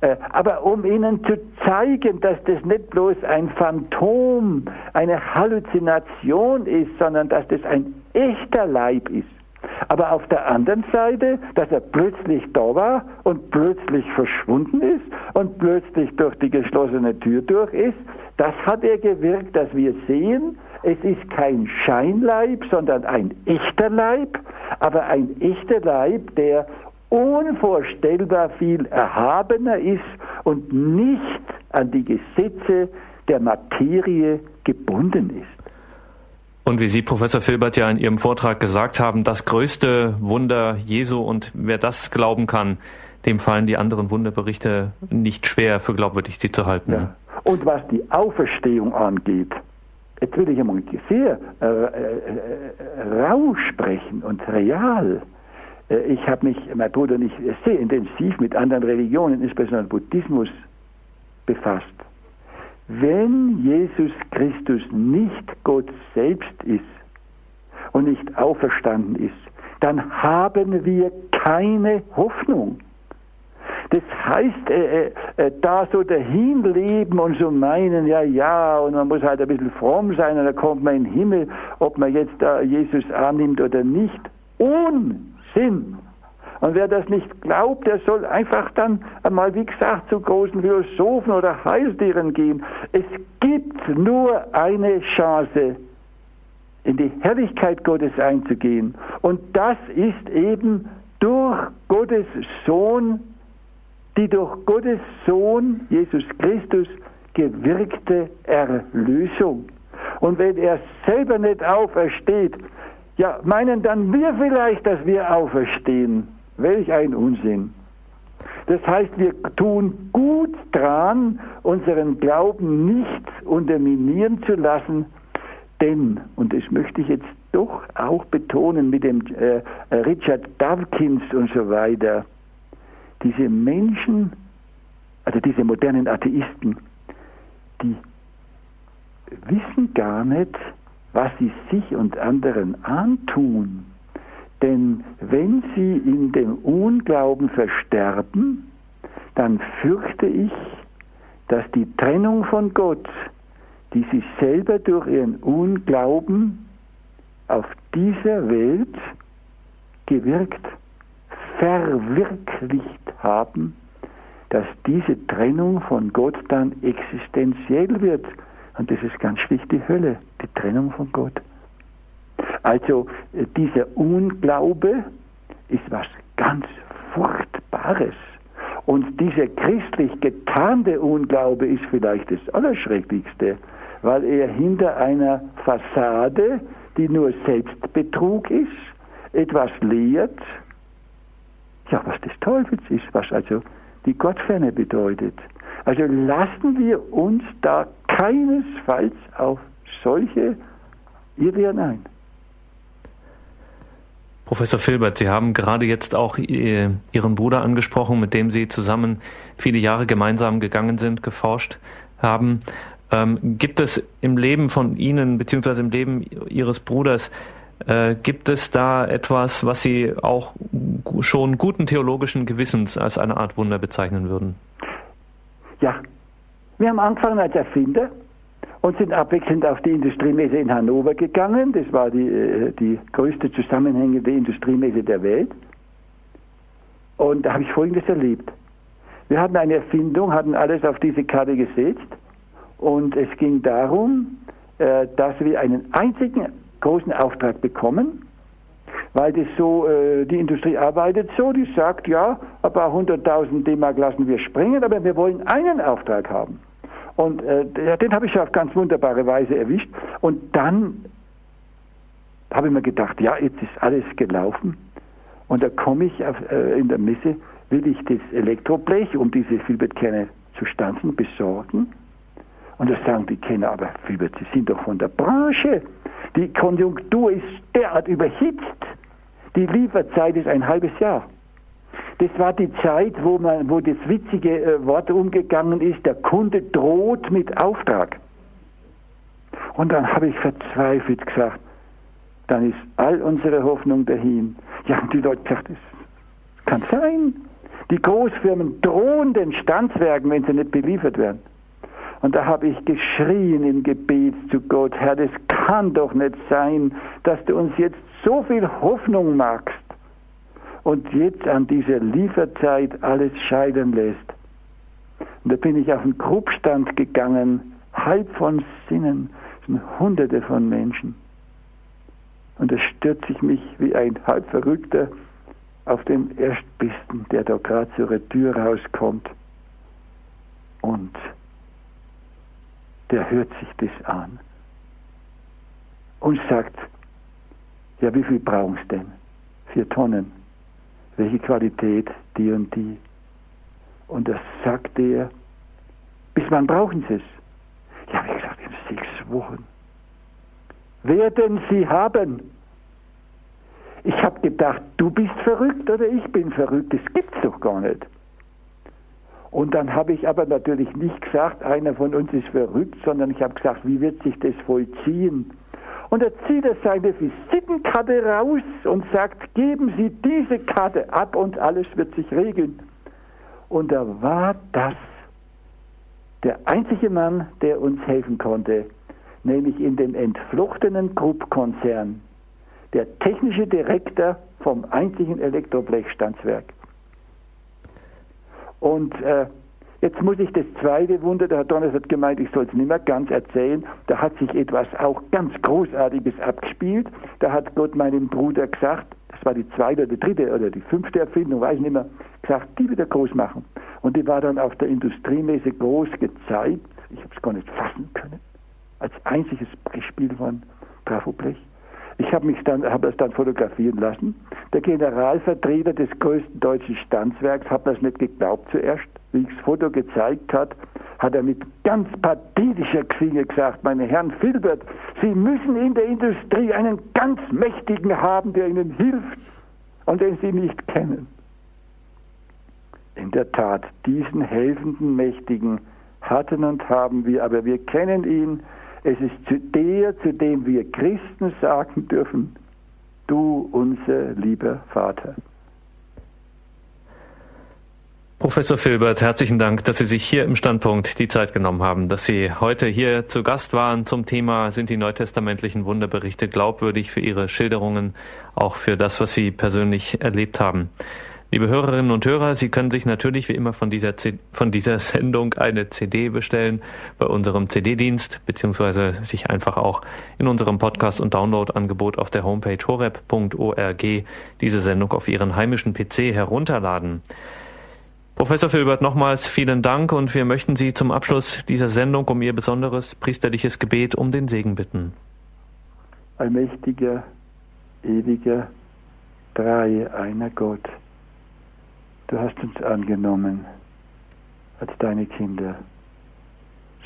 Äh, aber um ihnen zu zeigen, dass das nicht bloß ein Phantom, eine Halluzination ist, sondern dass das ein echter Leib ist. Aber auf der anderen Seite, dass er plötzlich da war und plötzlich verschwunden ist und plötzlich durch die geschlossene Tür durch ist, das hat er gewirkt, dass wir sehen, es ist kein Scheinleib, sondern ein echter Leib, aber ein echter Leib, der unvorstellbar viel erhabener ist und nicht an die Gesetze der Materie gebunden ist. Und wie Sie, Professor Filbert, ja in Ihrem Vortrag gesagt haben, das größte Wunder Jesu und wer das glauben kann, dem fallen die anderen Wunderberichte nicht schwer für glaubwürdig sie zu halten. Ja. Und was die Auferstehung angeht, jetzt will ich einmal sehr äh, äh, äh, rau sprechen und real. Äh, ich habe mich, mein Bruder und ich, sehr intensiv mit anderen Religionen, insbesondere Buddhismus, befasst. Wenn Jesus Christus nicht Gott selbst ist und nicht auferstanden ist, dann haben wir keine Hoffnung. Das heißt, äh, äh, da so dahin leben und so meinen, ja, ja, und man muss halt ein bisschen fromm sein und dann kommt man in den Himmel, ob man jetzt da Jesus annimmt oder nicht. Unsinn! Und wer das nicht glaubt, der soll einfach dann einmal, wie gesagt, zu großen Philosophen oder Heilstieren gehen. Es gibt nur eine Chance, in die Herrlichkeit Gottes einzugehen. Und das ist eben durch Gottes Sohn, die durch Gottes Sohn, Jesus Christus, gewirkte Erlösung. Und wenn er selber nicht aufersteht, ja, meinen dann wir vielleicht, dass wir auferstehen. Welch ein Unsinn. Das heißt, wir tun gut dran, unseren Glauben nicht unterminieren zu lassen, denn, und das möchte ich jetzt doch auch betonen mit dem äh, Richard Dawkins und so weiter. Diese Menschen, also diese modernen Atheisten, die wissen gar nicht, was sie sich und anderen antun. Denn wenn sie in dem Unglauben versterben, dann fürchte ich, dass die Trennung von Gott, die sie selber durch ihren Unglauben auf dieser Welt gewirkt, verwirklicht haben, dass diese Trennung von Gott dann existenziell wird. Und das ist ganz schlicht die Hölle, die Trennung von Gott. Also äh, dieser Unglaube ist was ganz Furchtbares. Und dieser christlich getarnte Unglaube ist vielleicht das Allerschrecklichste, weil er hinter einer Fassade, die nur Selbstbetrug ist, etwas lehrt, ja, was des Teufels ist, was also die Gottferne bedeutet. Also lassen wir uns da keinesfalls auf solche Irrwehren ein. Professor Filbert, Sie haben gerade jetzt auch Ihren Bruder angesprochen, mit dem Sie zusammen viele Jahre gemeinsam gegangen sind, geforscht haben. Ähm, gibt es im Leben von Ihnen, beziehungsweise im Leben Ihres Bruders, äh, gibt es da etwas, was Sie auch schon guten theologischen Gewissens als eine Art Wunder bezeichnen würden? Ja, wir haben angefangen als Erfinder und sind abwechselnd auf die Industriemesse in Hannover gegangen. Das war die, äh, die größte zusammenhängende Industriemesse der Welt. Und da habe ich Folgendes erlebt. Wir hatten eine Erfindung, hatten alles auf diese Karte gesetzt und es ging darum, äh, dass wir einen einzigen großen Auftrag bekommen, weil das so, äh, die Industrie arbeitet so, die sagt, ja, ein paar hunderttausend D-Mark lassen wir springen, aber wir wollen einen Auftrag haben. Und äh, den habe ich auf ganz wunderbare Weise erwischt. Und dann habe ich mir gedacht, ja, jetzt ist alles gelaufen. Und da komme ich auf, äh, in der Messe, will ich das Elektroblech, um diese Filbertkerne zu stanzen, besorgen. Und da sagen die Kenner, aber Filbert, Sie sind doch von der Branche. Die Konjunktur ist derart überhitzt. Die Lieferzeit ist ein halbes Jahr. Das war die Zeit, wo, man, wo das witzige äh, Wort umgegangen ist, der Kunde droht mit Auftrag. Und dann habe ich verzweifelt gesagt, dann ist all unsere Hoffnung dahin. Ja, und die Leute gesagt, das kann sein. Die Großfirmen drohen den Standswerken, wenn sie nicht beliefert werden. Und da habe ich geschrien im Gebet zu Gott, Herr, das kann doch nicht sein, dass du uns jetzt so viel Hoffnung machst und jetzt an dieser Lieferzeit alles scheitern lässt. Und da bin ich auf den Grubstand gegangen, halb von Sinnen, sind hunderte von Menschen. Und da stürze ich mich wie ein halb Verrückter auf den Erstbesten, der da gerade zur Tür rauskommt. Und der hört sich das an und sagt, ja, wie viel brauchen Sie denn? Vier Tonnen welche Qualität die und die. Und das sagt er, bis wann brauchen Sie es? Ja, wie gesagt, in sechs Wochen. Werden Sie haben. Ich habe gedacht, du bist verrückt oder ich bin verrückt. Das gibt's doch gar nicht. Und dann habe ich aber natürlich nicht gesagt, einer von uns ist verrückt, sondern ich habe gesagt, wie wird sich das vollziehen? Und er zieht er seine Visitenkarte raus und sagt, geben Sie diese Karte ab und alles wird sich regeln. Und da war das der einzige Mann, der uns helfen konnte, nämlich in dem entflochtenen Krupp-Konzern, der technische Direktor vom einzigen Elektroblechstandswerk. Und äh, Jetzt muss ich das zweite Wunder, der Herr Donners hat gemeint, ich soll es nicht mehr ganz erzählen, da hat sich etwas auch ganz Großartiges abgespielt. Da hat Gott meinem Bruder gesagt, das war die zweite oder dritte oder die fünfte Erfindung, weiß ich nicht mehr, gesagt, die wieder groß machen. Und die war dann auf der Industriemesse groß gezeigt. Ich habe es gar nicht fassen können. Als einziges gespielt worden, Trafoblech. Ich habe mich dann, habe es dann fotografieren lassen. Der Generalvertreter des größten deutschen Standswerks hat das nicht geglaubt zuerst wie ich das Foto gezeigt hat, hat er mit ganz pathetischer Klinge gesagt, meine Herren Filbert, Sie müssen in der Industrie einen ganz Mächtigen haben, der Ihnen hilft und den Sie nicht kennen. In der Tat, diesen helfenden Mächtigen hatten und haben wir, aber wir kennen ihn. Es ist zu der, zu dem wir Christen sagen dürfen, du unser lieber Vater. Professor Filbert, herzlichen Dank, dass Sie sich hier im Standpunkt die Zeit genommen haben, dass Sie heute hier zu Gast waren zum Thema Sind die neutestamentlichen Wunderberichte glaubwürdig für Ihre Schilderungen, auch für das, was Sie persönlich erlebt haben. Liebe Hörerinnen und Hörer, Sie können sich natürlich wie immer von dieser, C von dieser *laughs* Sendung eine CD bestellen bei unserem CD-Dienst, beziehungsweise sich einfach auch in unserem Podcast- und Download-Angebot auf der Homepage horeb.org diese Sendung auf Ihren heimischen PC herunterladen. Professor Filbert, nochmals vielen Dank und wir möchten Sie zum Abschluss dieser Sendung um Ihr besonderes priesterliches Gebet um den Segen bitten. Allmächtiger, ewiger, drei, einer Gott, du hast uns angenommen als deine Kinder.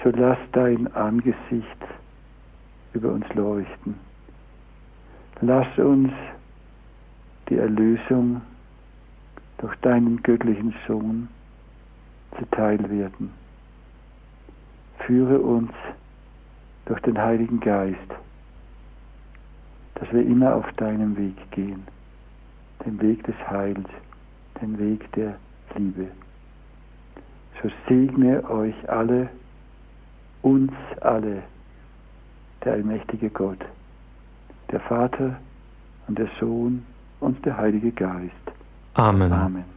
So lass dein Angesicht über uns leuchten. Lass uns die Erlösung durch deinen göttlichen Sohn zuteil werden. Führe uns durch den Heiligen Geist, dass wir immer auf deinem Weg gehen, den Weg des Heils, den Weg der Liebe. So segne euch alle, uns alle, der allmächtige Gott, der Vater und der Sohn und der Heilige Geist. Amen. Amen.